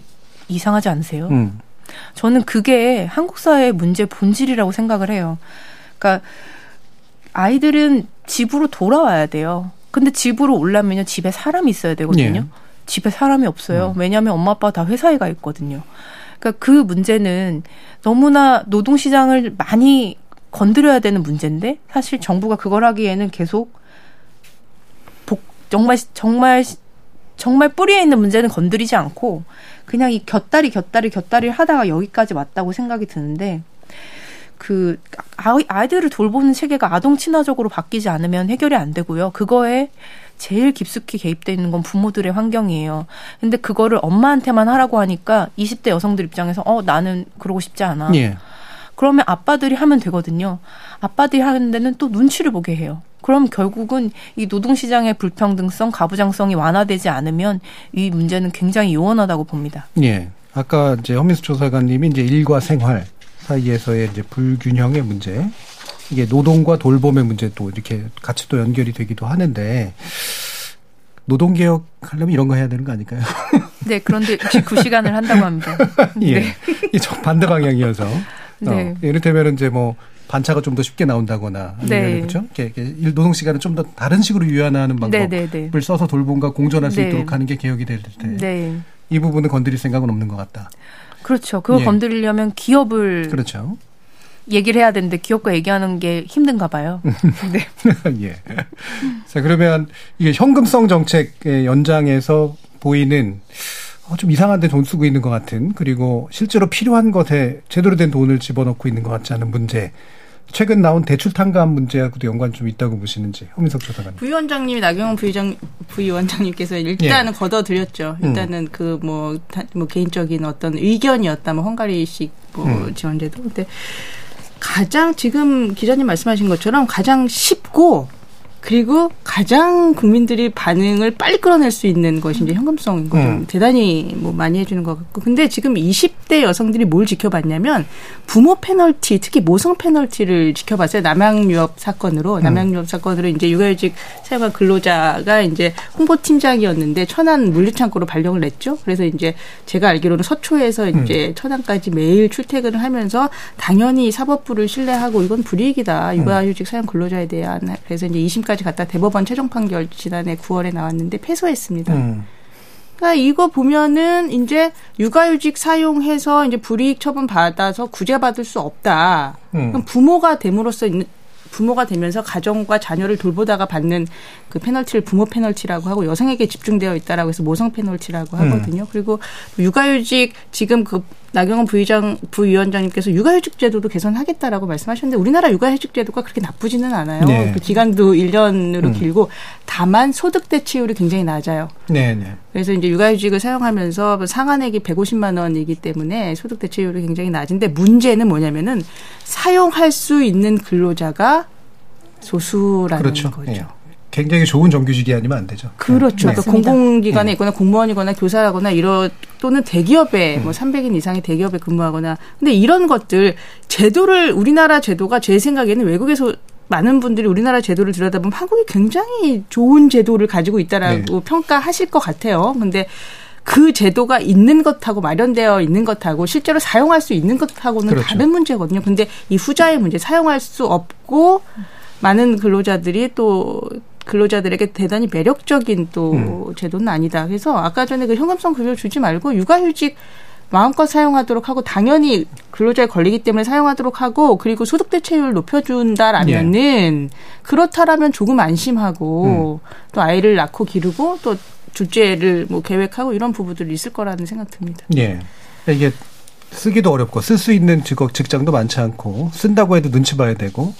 이상하지 않으세요? 음. 저는 그게 한국 사회의 문제 본질이라고 생각을 해요. 그러니까 아이들은 집으로 돌아와야 돼요. 근데 집으로 올라면요 집에 사람이 있어야 되거든요. 예. 집에 사람이 없어요. 음. 왜냐하면 엄마 아빠 다 회사에 가 있거든요. 그러니까 그 문제는 너무나 노동 시장을 많이 건드려야 되는 문제인데 사실 정부가 그걸 하기에는 계속 복, 정말 정말 정말 뿌리에 있는 문제는 건드리지 않고 그냥 이 곁다리 곁다리 곁다리를 하다가 여기까지 왔다고 생각이 드는데 그 아이들을 돌보는 체계가 아동 친화적으로 바뀌지 않으면 해결이 안 되고요. 그거에 제일 깊숙이 개입돼 있는 건 부모들의 환경이에요. 근데 그거를 엄마한테만 하라고 하니까 20대 여성들 입장에서 어 나는 그러고 싶지 않아. 예. 그러면 아빠들이 하면 되거든요. 아빠들이 하는 데는 또 눈치를 보게 해요. 그럼 결국은 이 노동시장의 불평등성, 가부장성이 완화되지 않으면 이 문제는 굉장히 요원하다고 봅니다. 예. 아까 이제 허민수 조사관님이 이제 일과 생활 사이에서의 이제 불균형의 문제, 이게 노동과 돌봄의 문제도 이렇게 같이 또 연결이 되기도 하는데 노동 개혁 하려면 이런 거 해야 되는 거 아닐까요? (laughs) 네, 그런데 69시간을 한다고 합니다. (laughs) 예. 네. 이게 반대 방향이어서. (laughs) 네. 어, 이를테면 이제 뭐 반차가 좀 더 쉽게 나온다거나 네. 그렇죠? 이렇게, 노동 시간을 좀 더 다른 식으로 유연하는 방법을 네, 네, 네. 써서 돌봄과 공존할 수 네. 있도록 하는 게 개혁이 될 때. 이 부분을 건드릴 생각은 없는 것 같다. 그렇죠. 그거 예. 건드리려면 기업을 그렇죠. 얘기를 해야 되는데 기업과 얘기하는 게 힘든가 봐요. (laughs) 네. (laughs) 예. 자, 그러면 이게 현금성 정책의 연장에서 보이는 어, 좀 이상한데 돈 쓰고 있는 것 같은 그리고 실제로 필요한 것에 제대로 된 돈을 집어넣고 있는 것 같지 않은 문제. 최근 나온 대출 탕감 문제하고도 연관 좀 있다고 보시는지 허민석 조사관. 부위원장님이 나경원 부위장 부위원장님께서 일단은 예. 걷어들였죠. 음. 일단은 음. 그 그뭐 뭐 개인적인 어떤 의견이었다. 뭐 헝가리식 뭐 음. 지원제도. 근데 가장 지금 기자님 말씀하신 것처럼 가장 쉽고 그리고 가장 국민들이 반응을 빨리 끌어낼 수 있는 것이 이제 현금성인 거죠. 음. 대단히 뭐 많이 해주는 것 같고. 근데 지금 20대 여성들이 뭘 지켜봤냐면 부모 페널티, 특히 모성 페널티를 지켜봤어요. 남양유업 사건으로. 음. 남양유업 사건으로 이제 육아휴직 사용한 근로자가 이제 홍보팀장이었는데 천안 물류창고로 발령을 냈죠. 그래서 이제 제가 알기로는 서초에서 이제 음. 천안까지 매일 출퇴근을 하면서 당연히 사법부를 신뢰하고 이건 불이익이다. 육아휴직 사용 근로자에 대한. 그래서 이제 2심 까지 갔다 대법원 최종 판결 지난해 9월에 나왔는데 패소했습니다. 음. 그러니까 이거 보면은 이제 육아휴직 사용해서 이제 불이익 처분 받아서 구제받을 수 없다. 음. 부모가 됨으로써 있는 부모가 되면서 가정과 자녀를 돌보다가 받는 그 페널티를 부모 페널티라고 하고 여성에게 집중되어 있다라고 해서 모성 페널티라고 하거든요. 음. 그리고 육아휴직 지금 그 나경원 부의장 부위원장님께서 육아휴직 제도도 개선하겠다라고 말씀하셨는데 우리나라 육아휴직 제도가 그렇게 나쁘지는 않아요. 네. 그 기간도 1년으로 음. 길고 다만 소득 대체율이 굉장히 낮아요. 네, 네. 그래서 이제 육아휴직을 사용하면서 상한액이 150만 원이기 때문에 소득 대체율이 굉장히 낮은데 문제는 뭐냐면은 사용할 수 있는 근로자가 소수라는 그렇죠. 거죠. 네. 굉장히 좋은 정규직이 아니면 안 되죠. 그렇죠. 네. 그러니까 공공기관에 네. 있거나 공무원이거나 교사라거나 이런 또는 대기업에 음. 뭐 300인 이상의 대기업에 근무하거나 근데 이런 것들 제도를 우리나라 제도가 제 생각에는 외국에서 많은 분들이 우리나라 제도를 들여다보면 한국이 굉장히 좋은 제도를 가지고 있다라고 네. 평가하실 것 같아요. 근데 그 제도가 있는 것하고 마련되어 있는 것하고 실제로 사용할 수 있는 것하고는 그렇죠. 다른 문제거든요. 근데 이 후자의 문제 사용할 수 없고 많은 근로자들이 또 근로자들에게 대단히 매력적인 또 음. 제도는 아니다. 그래서 아까 전에 그 현금성 급여 주지 말고 육아휴직 마음껏 사용하도록 하고 당연히 근로자에 걸리기 때문에 사용하도록 하고 그리고 소득 대체율 높여준다라면은 예. 그렇다라면 조금 안심하고 음. 또 아이를 낳고 기르고 또 둘째를 뭐 계획하고 이런 부분들이 있을 거라는 생각 듭니다. 예. 이게 쓰기도 어렵고 쓸 수 있는 직업 직장도 많지 않고 쓴다고 해도 눈치 봐야 되고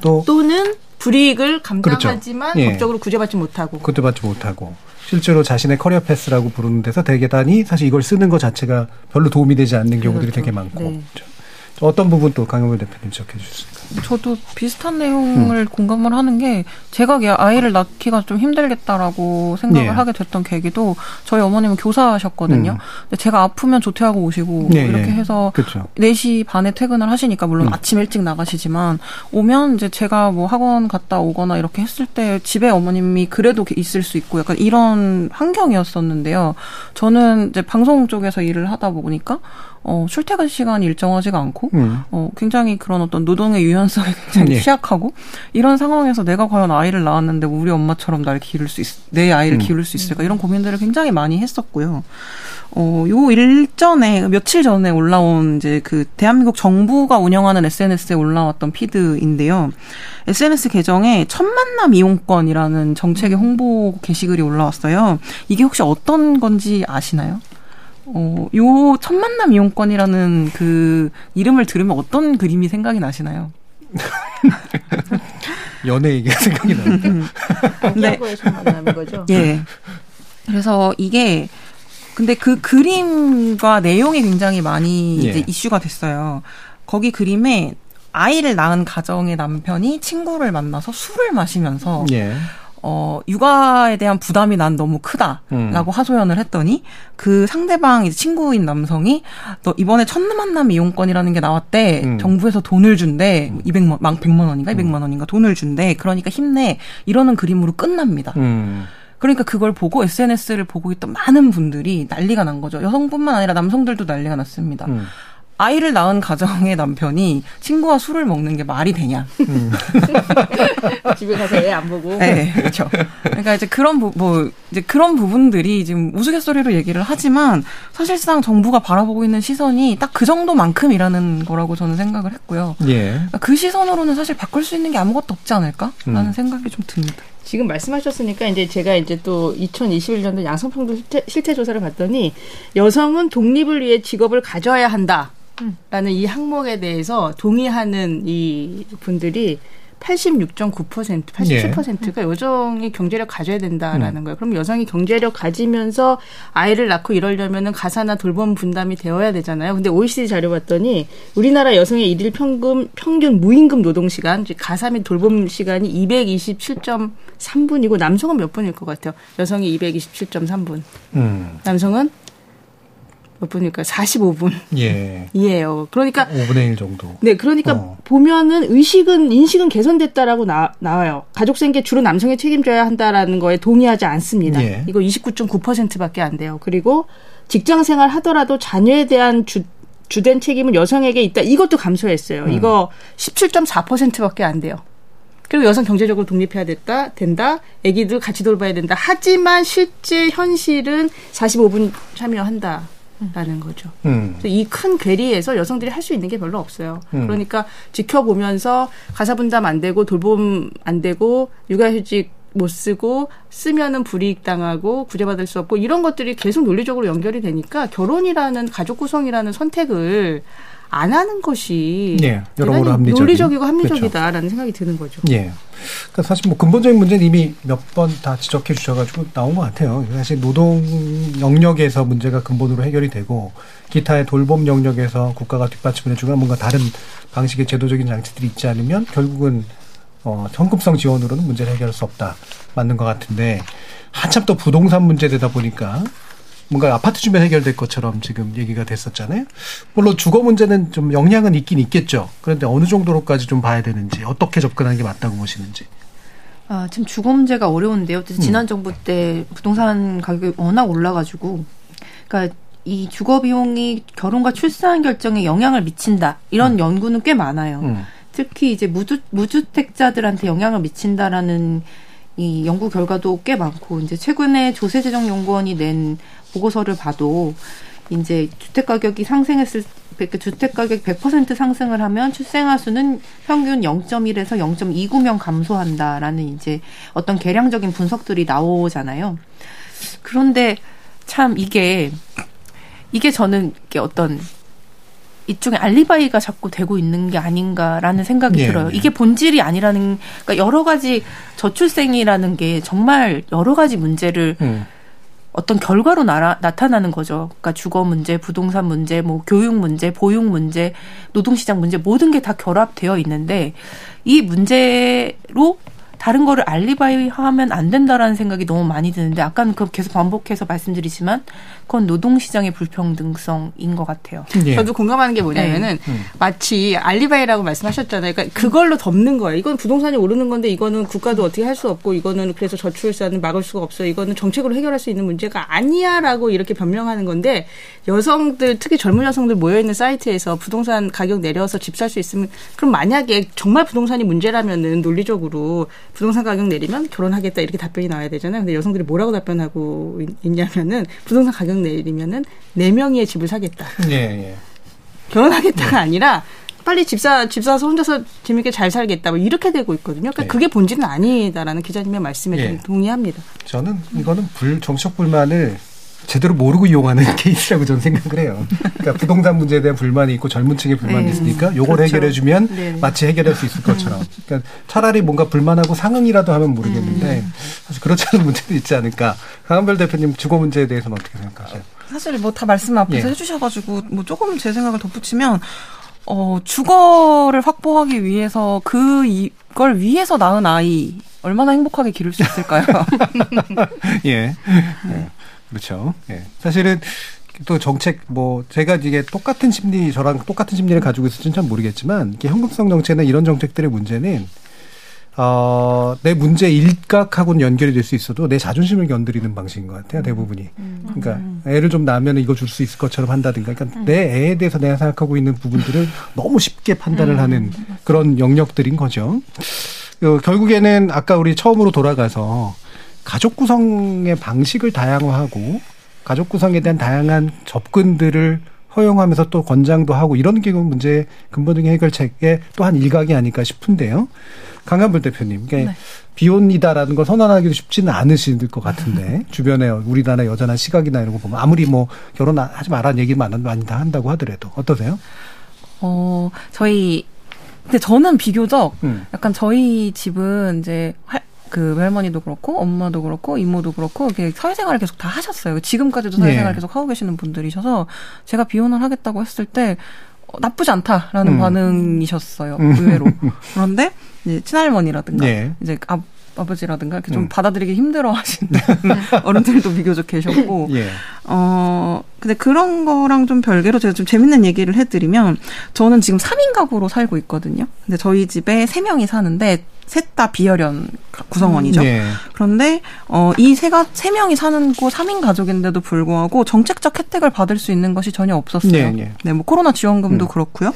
또 또는 불이익을 감당하지만 그렇죠. 예. 법적으로 구제받지 못하고 구제받지 못하고 실제로 자신의 커리어 패스라고 부르는 데서 대개단이 사실 이걸 쓰는 것 자체가 별로 도움이 되지 않는 경우들이 그렇죠. 되게 많고 네. 그렇죠. 어떤 부분 또 강영물 대표님 지적해 주셨습니까? 저도 비슷한 내용을 음. 공감을 하는 게 제가 아이를 낳기가 좀 힘들겠다라고 생각을 예. 하게 됐던 계기도 저희 어머님은 교사셨거든요. 음. 근데 제가 아프면 조퇴하고 오시고 예, 이렇게 예. 해서 그쵸. 4시 반에 퇴근을 하시니까 물론 음. 아침 일찍 나가시지만 오면 이제 제가 뭐 학원 갔다 오거나 이렇게 했을 때 집에 어머님이 그래도 있을 수 있고 약간 이런 환경이었었는데요. 저는 이제 방송 쪽에서 일을 하다 보니까 어, 출퇴근 시간이 일정하지가 않고, 음. 어, 굉장히 그런 어떤 노동의 유연성이 굉장히 네. (laughs) 취약하고, 이런 상황에서 내가 과연 아이를 낳았는데 우리 엄마처럼 날 기를 수 있, 내 아이를 음. 기를 수 있을까, 이런 고민들을 굉장히 많이 했었고요. 어, 요 일전에, 며칠 전에 올라온 이제 그 대한민국 정부가 운영하는 SNS에 올라왔던 피드인데요. SNS 계정에 첫 만남 이용권이라는 정책의 홍보 게시글이 올라왔어요. 이게 혹시 어떤 건지 아시나요? 어, 요 첫 만남 이용권이라는 그 이름을 들으면 어떤 그림이 생각이 나시나요? (laughs) 연애 얘기가 생각이 나는데. 네. 첫 만남인 거죠? 예. 그래서 이게 근데 그 그림과 내용이 굉장히 많이 예. 이제 이슈가 됐어요. 거기 그림에 아이를 낳은 가정의 남편이 친구를 만나서 술을 마시면서 예. 어, 육아에 대한 부담이 난 너무 크다라고 음. 하소연을 했더니 그 상대방 이제 친구인 남성이 너 이번에 첫 만남 이용권이라는 게 나왔대. 음. 정부에서 돈을 준대. 음. 200만, 100만 원인가 200만 원인가 돈을 준대. 그러니까 힘내. 이러는 그림으로 끝납니다. 음. 그러니까 그걸 보고 SNS를 보고 있던 많은 분들이 난리가 난 거죠. 여성뿐만 아니라 남성들도 난리가 났습니다. 음. 아이를 낳은 가정의 남편이 친구와 술을 먹는 게 말이 되냐. 음. (laughs) 집에 가서 애 안 보고. 네, 그렇죠. 그러니까 이제 그런 부, 뭐 이제 그런 부분들이 지금 우스갯소리로 얘기를 하지만 사실상 정부가 바라보고 있는 시선이 딱 그 정도만큼이라는 거라고 저는 생각을 했고요. 예. 그러니까 그 시선으로는 사실 바꿀 수 있는 게 아무것도 없지 않을까라는 음. 생각이 좀 듭니다. 지금 말씀하셨으니까 이제 제가 이제 또 2021년도 양성평등 실태, 실태 조사를 봤더니 여성은 독립을 위해 직업을 가져야 한다. 라는 이 항목에 대해서 동의하는 이 분들이 86.9%, 87%가 네. 여성이 경제력 가져야 된다라는 음. 거예요. 그럼 여성이 경제력 가지면서 아이를 낳고 이러려면은 가사나 돌봄 분담이 되어야 되잖아요. 근데 OECD 자료 봤더니 우리나라 여성의 일일 평균 평균 무임금 노동 시간, 가사 및 돌봄 시간이 227.3분이고 남성은 몇 분일 것 같아요? 여성이 227.3분. 음. 남성은 몇 분일까요? 45분. 예. (laughs) 이에요. 그러니까 5분의 1 정도. 네, 그러니까 어. 보면은 의식은 인식은 개선됐다라고 나, 나와요. 가족 생계 주로 남성이 책임져야 한다라는 거에 동의하지 않습니다. 예. 이거 29.9%밖에 안 돼요. 그리고 직장 생활 하더라도 자녀에 대한 주 주된 책임은 여성에게 있다. 이것도 감소했어요. 음. 이거 17.4%밖에 안 돼요. 그리고 여성 경제적으로 독립해야 됐다, 된다, 아기들 같이 돌봐야 된다. 하지만 실제 현실은 45분 참여한다. 라는 거죠. 음. 이 큰 괴리에서 여성들이 할 수 있는 게 별로 없어요. 음. 그러니까 지켜보면서 가사 분담 안 되고 돌봄 안 되고 육아휴직 못 쓰고 쓰면은 불이익 당하고 구제받을 수 없고 이런 것들이 계속 논리적으로 연결이 되니까 결혼이라는 가족 구성이라는 선택을 안 하는 것이 네, 여러모로 합리적인. 논리적이고 합리적이다라는 그렇죠. 생각이 드는 거죠. 예. 그러니까 사실 뭐 근본적인 문제는 이미 몇 번 다 지적해 주셔가지고 나온 것 같아요. 사실 노동 영역에서 문제가 근본으로 해결이 되고 기타의 돌봄 영역에서 국가가 뒷받침을 해주거나 뭔가 다른 방식의 제도적인 장치들이 있지 않으면 결국은 어, 현금성 지원으로는 문제를 해결할 수 없다. 맞는 것 같은데 한참 또 부동산 문제 되다 보니까 뭔가 아파트 주변 해결될 것처럼 지금 얘기가 됐었잖아요. 물론 주거 문제는 좀 영향은 있긴 있겠죠. 그런데 어느 정도로까지 좀 봐야 되는지 어떻게 접근하는 게 맞다고 보시는지. 아, 지금 주거 문제가 어려운데요. 지난 음. 정부 때 부동산 가격이 워낙 올라가지고, 그러니까 이 주거 비용이 결혼과 출산 결정에 영향을 미친다 이런 음. 연구는 꽤 많아요. 음. 특히 이제 무주 무주택자들한테 영향을 미친다라는 이 연구 결과도 꽤 많고 이제 최근에 조세재정연구원이 낸 보고서를 봐도 이제 주택 가격이 상승했을 주택 가격 100% 상승을 하면 출생아 수는 평균 0.1에서 0.29명 감소한다라는 이제 어떤 계량적인 분석들이 나오잖아요. 그런데 참 이게 이게 저는 어떤 이쪽에 알리바이가 자꾸 되고 있는 게 아닌가라는 생각이 네, 들어요. 네. 이게 본질이 아니라는 그러니까 여러 가지 저출생이라는 게 정말 여러 가지 문제를 음. 어떤 결과로 나라, 나타나는 거죠. 그러니까 주거 문제, 부동산 문제, 뭐 교육 문제, 보육 문제, 노동시장 문제 모든 게 다 결합되어 있는데 이 문제로 다른 거를 알리바이 하면 안 된다라는 생각이 너무 많이 드는데 아까는 그 계속 반복해서 말씀드리지만 그건 노동 시장의 불평등성인 것 같아요. 예. 저도 공감하는 게 뭐냐면은 네. 마치 알리바이라고 말씀하셨잖아요. 그러니까 그걸로 덮는 거예요. 이건 부동산이 오르는 건데 이거는 국가도 어떻게 할 수 없고 이거는 그래서 저출산을 막을 수가 없어요. 이거는 정책으로 해결할 수 있는 문제가 아니야라고 이렇게 변명하는 건데 여성들 특히 젊은 여성들 모여 있는 사이트에서 부동산 가격 내려서 집 살 수 있으면 그럼 만약에 정말 부동산이 문제라면은 논리적으로 부동산 가격 내리면 결혼하겠다 이렇게 답변이 나와야 되잖아요. 근데 여성들이 뭐라고 답변하고 있냐면은 부동산 가격 내리면은 네 명의 집을 사겠다. 예, 예. 결혼하겠다가 예. 아니라 빨리 집사 집 사서 혼자서 재밌게 잘 살겠다 뭐 이렇게 되고 있거든요. 그러니까 예. 그게 본질은 아니다라는 기자님의 말씀에 예. 동의합니다. 저는 이거는 불 정치적 불만을 제대로 모르고 이용하는 (laughs) 케이스라고 저는 생각을 해요. 그러니까 부동산 문제에 대한 불만이 있고 젊은 층에 불만이 네. 있으니까 요걸 그렇죠. 해결해 주면 네. 마치 해결할 수 있을 것처럼. 그러니까 차라리 뭔가 불만하고 상응이라도 하면 모르겠는데 음. 사실 그렇지 않은 문제도 있지 않을까. 강한별 대표님 주거 문제에 대해서는 어떻게 생각하세요? 사실 뭐 다 말씀 앞에서 예. 해주셔가지고 뭐 조금 제 생각을 덧붙이면 어 주거를 확보하기 위해서 그 이걸 위해서 낳은 아이 얼마나 행복하게 기를 수 있을까요? (laughs) 예. 네. 그렇죠. 예. 사실은 또 정책 뭐 제가 이게 똑같은 심리 저랑 똑같은 심리를 가지고 있을지는 잘 모르겠지만 이게 현금성 정책이나 이런 정책들의 문제는 어, 내 문제 일각하고는 연결이 될 수 있어도 내 자존심을 건드리는 방식인 것 같아요, 대부분이. 음. 그러니까 애를 좀 낳으면 이거 줄 수 있을 것처럼 한다든가. 그러니까 음. 내 애에 대해서 내가 생각하고 있는 부분들을 (laughs) 너무 쉽게 판단을 음. 하는 그런 영역들인 거죠. 어, 결국에는 아까 우리 처음으로 돌아가서 가족 구성의 방식을 다양화하고 가족 구성에 대한 다양한 접근들을 허용하면서 또 권장도 하고 이런 게 문제의 근본적인 해결책의 또한 일각이 아닐까 싶은데요. 강한불 대표님, 그러니까 네. 비혼이다라는 걸 선언하기도 쉽지는 않으실 것 같은데 (laughs) 주변에 우리나라 여자나 시각이나 이런 거 보면 아무리 뭐 결혼하지 말라는 얘기 많이 많이 다 한다고 하더라도 어떠세요? 어 저희 근데 저는 비교적 음. 약간 저희 집은 이제 그 외할머니도 그렇고 엄마도 그렇고 이모도 그렇고 이렇게 사회생활을 계속 다 하셨어요. 지금까지도 사회생활 네. 계속 하고 계시는 분들이셔서 제가 비혼을 하겠다고 했을 때 어, 나쁘지 않다라는 음. 반응이셨어요. 음. 의외로. (laughs) 그런데 이제 친할머니라든가 네. 이제 아, 아버지라든가 이렇게 좀 음. 받아들이기 힘들어 하시는 (laughs) 어른들도 비교적 계셨고. (laughs) 예. 어, 근데 그런 거랑 좀 별개로 제가 좀 재밌는 얘기를 해드리면 저는 지금 3인 가구로 살고 있거든요. 근데 저희 집에 3명이 사는데 셋 다 비혈연 구성원이죠. 네. 그런데 어, 이 세가 세 명이 사는 곳 3인 가족인데도 불구하고 정책적 혜택을 받을 수 있는 것이 전혀 없었어요. 네, 네. 네뭐 코로나 지원금도 음. 그렇고요.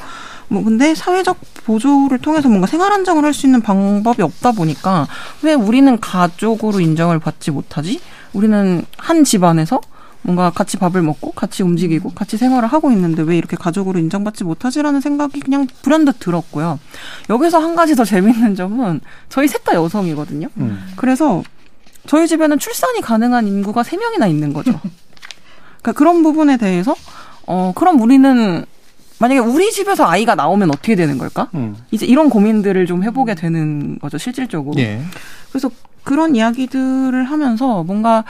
뭐 근데 사회적 보조를 통해서 뭔가 생활 안정을 할 수 있는 방법이 없다 보니까 왜 우리는 가족으로 인정을 받지 못하지? 우리는 한 집안에서 뭔가 같이 밥을 먹고 같이 움직이고 같이 생활을 하고 있는데 왜 이렇게 가족으로 인정받지 못하지라는 생각이 그냥 불현듯 들었고요. 여기서 한 가지 더 (laughs) 재밌는 점은 저희 셋 다 여성이거든요. 음. 그래서 저희 집에는 출산이 가능한 인구가 세명이나 있는 거죠. (laughs) 그러니까 그런 부분에 대해서 어 그럼 우리는 만약에 우리 집에서 아이가 나오면 어떻게 되는 걸까? 음. 이제 이런 고민들을 좀 해보게 되는 거죠, 실질적으로. 예. 그래서 그런 이야기들을 하면서 뭔가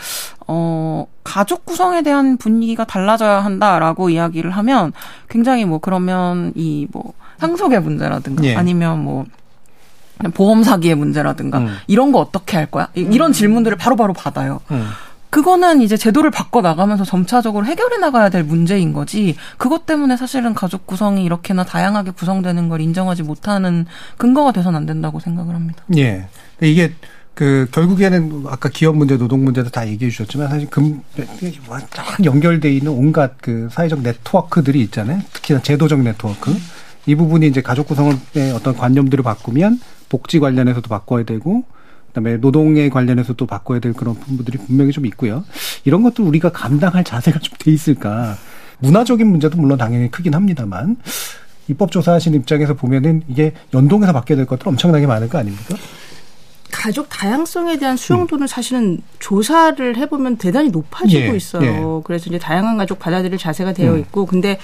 어 가족 구성에 대한 분위기가 달라져야 한다라고 이야기를 하면 굉장히 뭐 그러면 이 뭐 상속의 문제라든가 예. 아니면 뭐 보험 사기의 문제라든가 음. 이런 거 어떻게 할 거야? 이런 질문들을 바로바로 바로 받아요. 음. 그거는 이제 제도를 바꿔 나가면서 점차적으로 해결해 나가야 될 문제인 거지. 그것 때문에 사실은 가족 구성이 이렇게나 다양하게 구성되는 걸 인정하지 못하는 근거가 돼서는 안 된다고 생각을 합니다. 예. 이게 그 결국에는 아까 기업 문제, 노동 문제도 다 얘기해 주셨지만 사실 금 쫙 연결돼 있는 온갖 그 사회적 네트워크들이 있잖아요. 특히나 제도적 네트워크. 이 부분이 이제 가족 구성의 어떤 관념들을 바꾸면 복지 관련해서도 바꿔야 되고 그다음에 노동에 관련해서도 바꿔야 될 그런 부분들이 분명히 좀 있고요. 이런 것도 우리가 감당할 자세가 좀 돼 있을까. 문화적인 문제도 물론 당연히 크긴 합니다만 입법 조사하신 입장에서 보면은 이게 연동해서 바뀌어야 될 것들 엄청나게 많을 거 아닙니까? 가족 다양성에 대한 수용도는 음. 사실은 조사를 해보면 대단히 높아지고 예, 있어요. 예. 그래서 이제 다양한 가족 받아들일 자세가 되어 음. 있고, 근데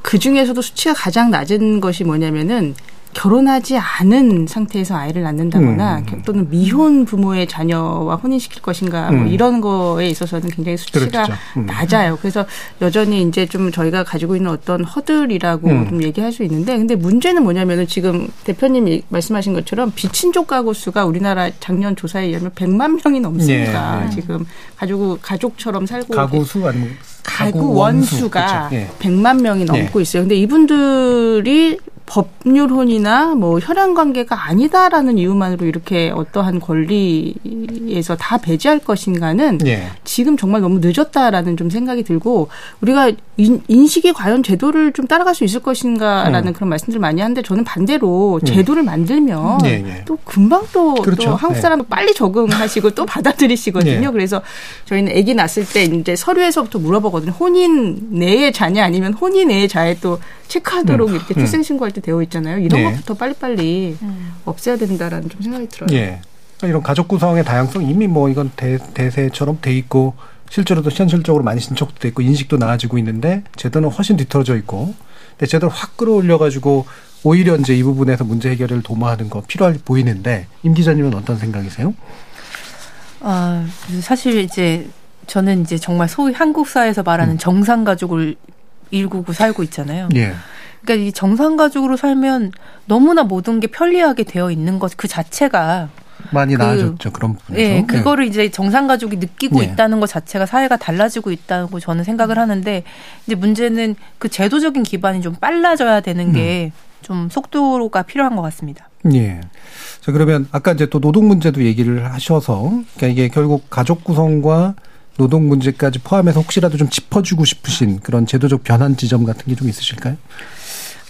그 중에서도 수치가 가장 낮은 것이 뭐냐면은 결혼하지 않은 상태에서 아이를 낳는다거나 음. 또는 미혼 부모의 자녀와 혼인시킬 것인가 뭐 음. 이런 거에 있어서는 굉장히 수치가 음. 낮아요. 그래서 여전히 이제 좀 저희가 가지고 있는 어떤 허들이라고 음. 좀 얘기할 수 있는데 근데 문제는 뭐냐면은 지금 대표님 말씀하신 것처럼 비친족 가구 수가 우리나라 작년 조사에 의하면 100만 명이 넘습니다. 네, 네. 지금 가족 가족처럼 살고 가구 수 아니면 가구 원수가 그렇죠. 예. 100만 명이 넘고 예. 있어요. 근데 이분들이 법률혼이나 뭐 혈연 관계가 아니다라는 이유만으로 이렇게 어떠한 권리에서 다 배제할 것인가는 예. 지금 정말 너무 늦었다라는 좀 생각이 들고 우리가 인, 식이 과연 제도를 좀 따라갈 수 있을 것인가라는 음. 그런 말씀들 많이 하는데 저는 반대로 음. 제도를 음. 만들면 예, 예. 또 금방 또, 그렇죠. 또 한국 예. 사람 빨리 적응하시고 또 (laughs) 받아들이시거든요. 예. 그래서 저희는 아기 낳았을 때 이제 서류에서부터 물어보거든요. 혼인 내의 자녀 아니면 혼인 내의 자에 또 체크하도록 음. 이렇게 음. 출생 신고할 때 되어 있잖아요. 이런 네. 것부터 빨리빨리 음. 없애야 된다라는 좀 생각이 들어요. 예. 이런 가족 구성의 다양성 이미 뭐 이건 대, 대세처럼 돼 있고 실제로도 현실적으로 많이 진척도 돼 있고 인식도 나아지고 있는데 제도는 훨씬 뒤떨어져 있고 근데 제도를 확 끌어올려 가지고 오히려 이제 이 부분에서 문제 해결을 도모하는 거 필요해 보이는데 임 기자님은 어떤 생각이세요? 아 사실 이제 저는 이제 정말 소위 한국 사회에서 말하는 음. 정상 가족을 일구고 살고 있잖아요. 예. 그러니까 이 정상 가족으로 살면 너무나 모든 게 편리하게 되어 있는 것 그 자체가 많이 그, 나아졌죠 그런 부분에서. 예, 그거를 예. 이제 정상 가족이 느끼고 예. 있다는 것 자체가 사회가 달라지고 있다고 저는 생각을 하는데 이제 문제는 그 제도적인 기반이 좀 빨라져야 되는 게좀 음. 속도가 필요한 것 같습니다. 예. 자 그러면 아까 이제 또 노동 문제도 얘기를 하셔서 그러니까 이게 결국 가족 구성과 노동 문제까지 포함해서 혹시라도 좀 짚어주고 싶으신 그런 제도적 변환 지점 같은 게 좀 있으실까요?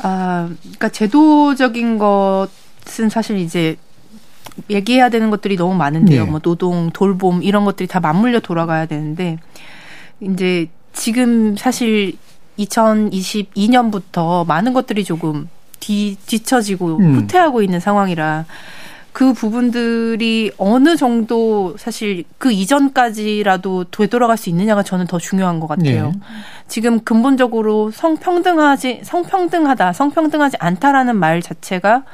아, 그러니까 제도적인 것은 사실 이제 얘기해야 되는 것들이 너무 많은데요. 네. 뭐 노동, 돌봄 이런 것들이 다 맞물려 돌아가야 되는데 이제 지금 사실 2022년부터 많은 것들이 조금 뒤, 뒤처지고 음. 후퇴하고 있는 상황이라 그 부분들이 어느 정도 사실 그 이전까지라도 되돌아갈 수 있느냐가 저는 더 중요한 것 같아요. 네. 지금 근본적으로 성평등하지 성평등하다, 성평등하지 않다라는 말 자체가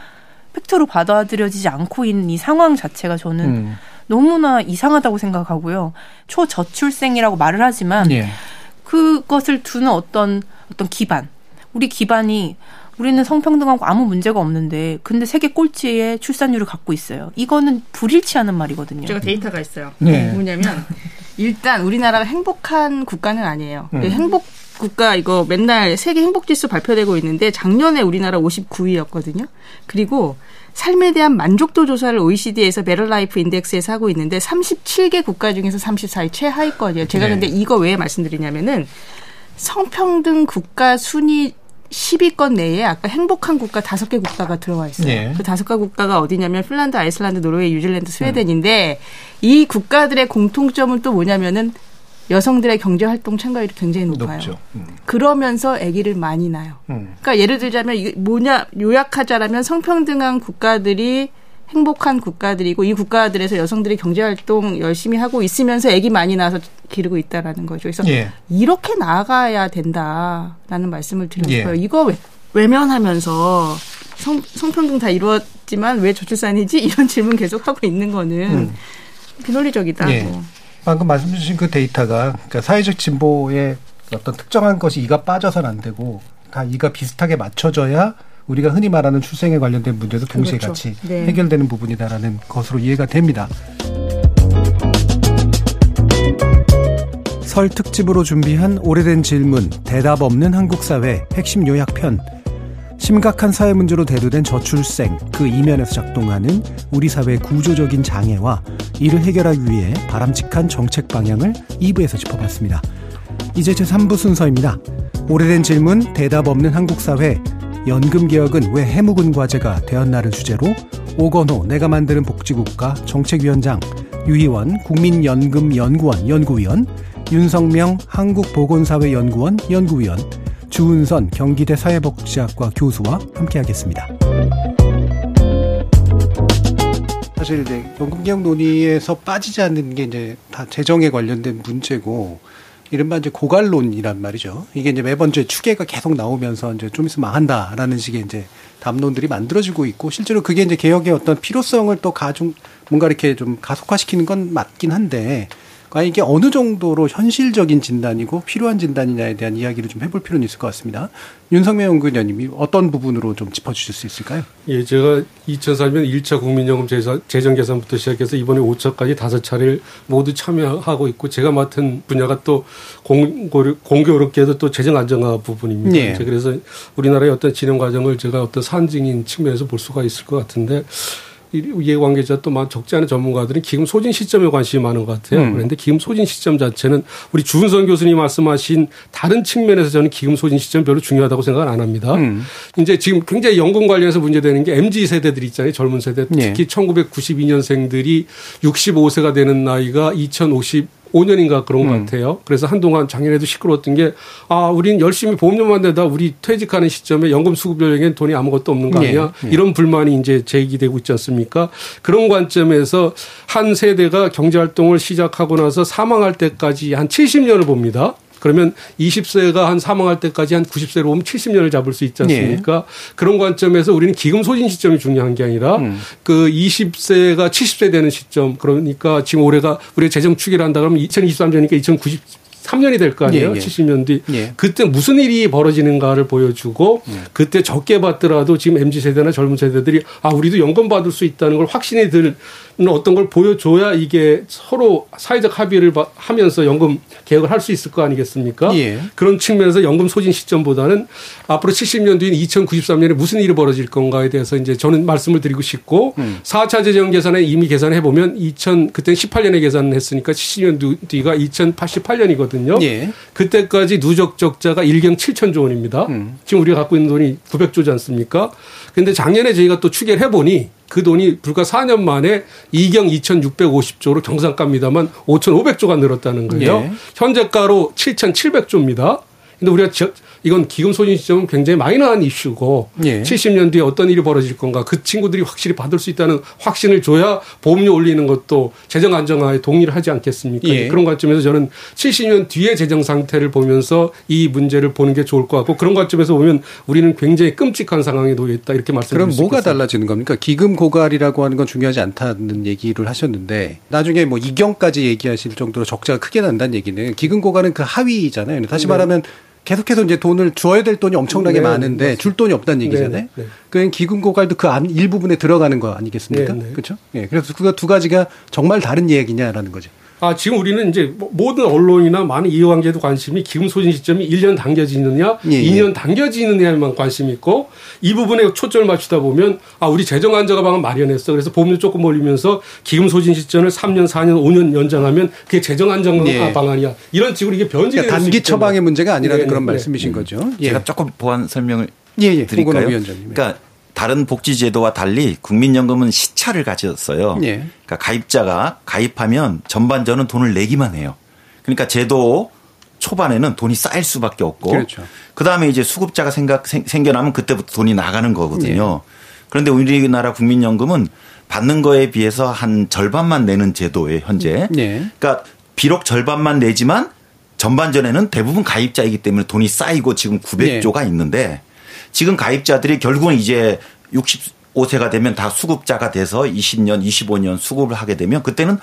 팩트로 받아들여지지 않고 있는 이 상황 자체가 저는 음. 너무나 이상하다고 생각하고요. 초저출생이라고 말을 하지만 네. 그것을 두는 어떤 어떤 기반, 우리 기반이 우리는 성평등하고 아무 문제가 없는데 근데 세계 꼴찌의 출산율을 갖고 있어요. 이거는 불일치하는 말이거든요. 제가 데이터가 있어요. 네. 뭐냐면 일단 우리나라가 행복한 국가는 아니에요. 음. 행복 국가 이거 맨날 세계 행복 지수 발표되고 있는데 작년에 우리나라 59위였거든요. 그리고 삶에 대한 만족도 조사를 OECD에서 Better Life Index에서 하고 있는데 37개 국가 중에서 34위 최하위권이에요. 제가 네. 근데 이거 왜 말씀드리냐면은 성평등 국가 순위 10위권 내에 아까 행복한 국가 다섯 개 국가가 들어와 있어요. 네. 그 다섯 개 국가가 어디냐면 핀란드, 아이슬란드, 노르웨이, 뉴질랜드, 스웨덴인데 음. 이 국가들의 공통점은 또 뭐냐면은 여성들의 경제 활동 참가율이 굉장히 높아요. 음. 그러면서 아기를 많이 낳아요. 음. 그러니까 예를 들자면 이게 뭐냐 요약하자라면 성평등한 국가들이 행복한 국가들이고 이 국가들에서 여성들이 경제 활동 열심히 하고 있으면서 아기 많이 낳아서 기르고 있다라는 거죠. 그래서 예. 이렇게 나아가야 된다라는 말씀을 드리고 예. 싶어요. 이거 왜, 외면하면서 성, 성평등 다 이루었지만 왜 저출산이지? (laughs) 이런 질문 계속 하고 있는 거는 음. 비논리적이다. 예. 뭐. 방금 말씀 주신 그 데이터가 그러니까 사회적 진보에 어떤 특정한 것이 이가 빠져서는 안 되고 다 이가 비슷하게 맞춰져야 우리가 흔히 말하는 출생에 관련된 문제도 동시에 그렇죠. 같이 네. 해결되는 부분이다라는 것으로 이해가 됩니다. 설 특집으로 준비한 오래된 질문, 대답 없는 한국 사회 핵심 요약편. 심각한 사회 문제로 대두된 저출생, 그 이면에서 작동하는 우리 사회의 구조적인 장애와 이를 해결하기 위해 바람직한 정책 방향을 2부에서 짚어봤습니다. 이제 제3부 순서입니다. 오래된 질문, 대답 없는 한국 사회, 연금 개혁은 왜 해묵은 과제가 되었나를 주제로 오건호 내가 만드는 복지국가 정책위원장, 유희원 국민연금연구원 연구위원, 윤성명 한국보건사회연구원 연구위원, 주은선 경기대 사회복지학과 교수와 함께하겠습니다. 사실 이제 연금개혁 논의에서 빠지지 않는 게 이제 다 재정에 관련된 문제고 이른바 이제 고갈론이란 말이죠. 이게 이제 매번 이제 추계가 계속 나오면서 이제 좀 있으면 망한다라는 식의 이제 담론들이 만들어지고 있고 실제로 그게 이제 개혁의 어떤 필요성을 또 가중 뭔가 이렇게 좀 가속화시키는 건 맞긴 한데 과연 이게 어느 정도로 현실적인 진단이고 필요한 진단이냐에 대한 이야기를 좀 해볼 필요는 있을 것 같습니다. 윤석명 연구위원님이 어떤 부분으로 좀 짚어주실 수 있을까요? 예, 제가 2004년 1차 국민연금 재정 계산부터 시작해서 이번에 5차까지 다섯 차례를 모두 참여하고 있고 제가 맡은 분야가 또 공고, 공교롭게도 또 재정 안정화 부분입니다. 예. 그래서 우리나라의 어떤 진행 과정을 제가 어떤 산증인 측면에서 볼 수가 있을 것 같은데 이해관계자 또 적지 않은 전문가들은 기금 소진 시점에 관심이 많은 것 같아요. 음. 그런데 기금 소진 시점 자체는 우리 주은선 교수님 말씀하신 다른 측면에서 저는 기금 소진 시점 별로 중요하다고 생각을 안 합니다. 음. 이제 지금 굉장히 연금 관련해서 문제되는 게 MZ 세대들 있잖아요. 젊은 세대. 특히 예. 1992년생들이 65세가 되는 나이가 2050 5년인가 그런 음. 것 같아요. 그래서 한동안 작년에도 시끄러웠던 게, 아, 우리는 열심히 보험료만 내다 우리 퇴직하는 시점에 연금 수급 요령엔 돈이 아무것도 없는 거 아니야? 네. 네. 이런 불만이 이제 제기되고 있지 않습니까? 그런 관점에서 한 세대가 경제 활동을 시작하고 나서 사망할 때까지 한 70년을 봅니다. 그러면 20세가 한 사망할 때까지 한 90세로 오면 70년을 잡을 수 있지 않습니까? 네. 그런 관점에서 우리는 기금 소진 시점이 중요한 게 아니라 음. 그 20세가 70세 되는 시점 그러니까 지금 올해가 우리가 재정 추계를 한다 그러면 2023년이니까 2090 3년이 될 거 아니에요? 예, 예. 70년 뒤. 예. 그때 무슨 일이 벌어지는가를 보여주고 예. 그때 적게 받더라도 지금 MZ 세대나 젊은 세대들이 아 우리도 연금 받을 수 있다는 걸 확신이 들 어떤 걸 보여줘야 이게 서로 사회적 합의를 하면서 연금 개혁을 할 수 있을 거 아니겠습니까? 예. 그런 측면에서 연금 소진 시점보다는 앞으로 70년 뒤인 2093년에 무슨 일이 벌어질 건가에 대해서 이제 저는 말씀을 드리고 싶고 음. 4차 재정 계산에 이미 계산해 보면 2000 그때 18년에 계산을 했으니까 70년 뒤가 2088년이거든요. 예. 그때까지 누적 적자가 1경 7천조 원입니다. 음. 지금 우리가 갖고 있는 돈이 900조지 않습니까? 근데 작년에 저희가 또 추계를 해 보니 그 돈이 불과 4년 만에 2경 2,650조로 경상가입니다만 5,500조가 늘었다는 거예요. 예. 현재가로 7,700조입니다. 근데 우리가 이건 기금 소진 시점은 굉장히 마이너한 이슈고 예. 70년 뒤에 어떤 일이 벌어질 건가 그 친구들이 확실히 받을 수 있다는 확신을 줘야 보험료 올리는 것도 재정 안정화에 동의를 하지 않겠습니까? 예. 그런 관점에서 저는 70년 뒤에 재정 상태를 보면서 이 문제를 보는 게 좋을 것 같고 그런 관점에서 보면 우리는 굉장히 끔찍한 상황에 놓여 있다 이렇게 말씀드릴 그럼 뭐가 달라지는 겁니까? 기금 고갈이라고 하는 건 중요하지 않다는 얘기를 하셨는데 나중에 뭐 이경까지 얘기하실 정도로 적자가 크게 난다는 얘기는 기금 고갈은 그 하위잖아요. 다시 네. 말하면 계속해서 이제 돈을 줘야 될 돈이 엄청나게 네, 많은데 맞습니다. 줄 돈이 없다는 네, 얘기잖아요. 네, 네. 그 기금 고갈도 그 안 일부분에 들어가는 거 아니겠습니까? 그렇죠? 예. 그래서 그두 가지가 정말 다른 얘기냐라는 거죠. 아, 지금 우리는 이제 뭐 모든 언론이나 많은 이해관계도 관심이 기금 소진 시점이 1년 당겨지느냐, 예, 2년 예. 당겨지느냐에만 관심이 있고 이 부분에 초점을 맞추다 보면 아, 우리 재정 안정화 방안 마련했어. 그래서 보험료 조금 올리면서 기금 소진 시점을 3년, 4년, 5년 연장하면 그게 재정 안정화 예. 방안이야. 이런 식으로 이게 변질이 그러니까 단기 처방의 문제가 아니라는 네, 그런 네. 말씀이신 음. 거죠. 예. 제가 조금 보완 설명을 예, 예. 드릴까요? 그러니까 다른 복지 제도와 달리 국민연금은 시차를 가졌어요. 예. 그러니까 가입자가 가입하면 전반전은 돈을 내기만 해요. 그러니까 제도 초반에는 돈이 쌓일 수밖에 없고 그렇죠. 그다음에 이제 수급자가 생각 생겨나면 그때부터 돈이 나가는 거거든요. 예. 그런데 우리나라 국민연금은 받는 거에 비해서 한 절반만 내는 제도예요, 현재. 예. 그러니까 비록 절반만 내지만 전반전에는 대부분 가입자이기 때문에 돈이 쌓이고 지금 900조가 예. 있는데 지금 가입자들이 결국은 이제 65세가 되면 다 수급자가 돼서 20년, 25년 수급을 하게 되면 그때는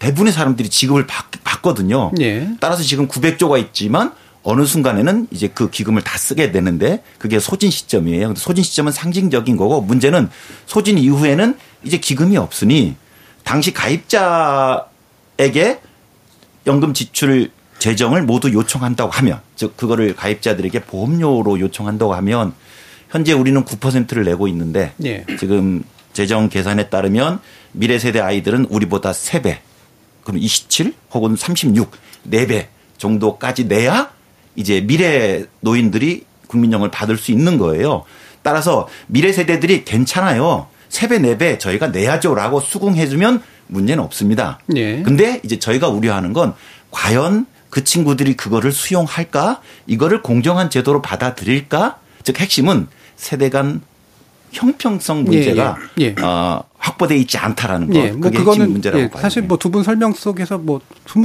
대부분의 사람들이 지급을 받, 받거든요. 예. 따라서 지금 900조가 있지만 어느 순간에는 이제 그 기금을 다 쓰게 되는데 그게 소진 시점이에요. 근데 소진 시점은 상징적인 거고 문제는 소진 이후에는 이제 기금이 없으니 당시 가입자에게 연금 지출 재정을 모두 요청한다고 하면 즉 그거를 가입자들에게 보험료로 요청한다고 하면 현재 우리는 9%를 내고 있는데 예. 지금 재정 계산에 따르면 미래 세대 아이들은 우리보다 3배 그럼 27 혹은 36 4배 정도까지 내야 이제 미래 노인들이 국민연금을 받을 수 있는 거예요. 따라서 미래 세대들이 괜찮아요. 3배 4배 저희가 내야죠라고 수긍해 주면 문제는 없습니다. 예. 근데 이제 저희가 우려하는 건 과연 그 친구들이 그거를 수용할까? 이거를 공정한 제도로 받아들일까? 즉 핵심은 세대 간 형평성 문제가 예, 예. 예. 어, 확보돼 있지 않다라는 거. 예, 뭐 그거는 문제라고 예, 사실 뭐 두 분 설명 속에서 뭐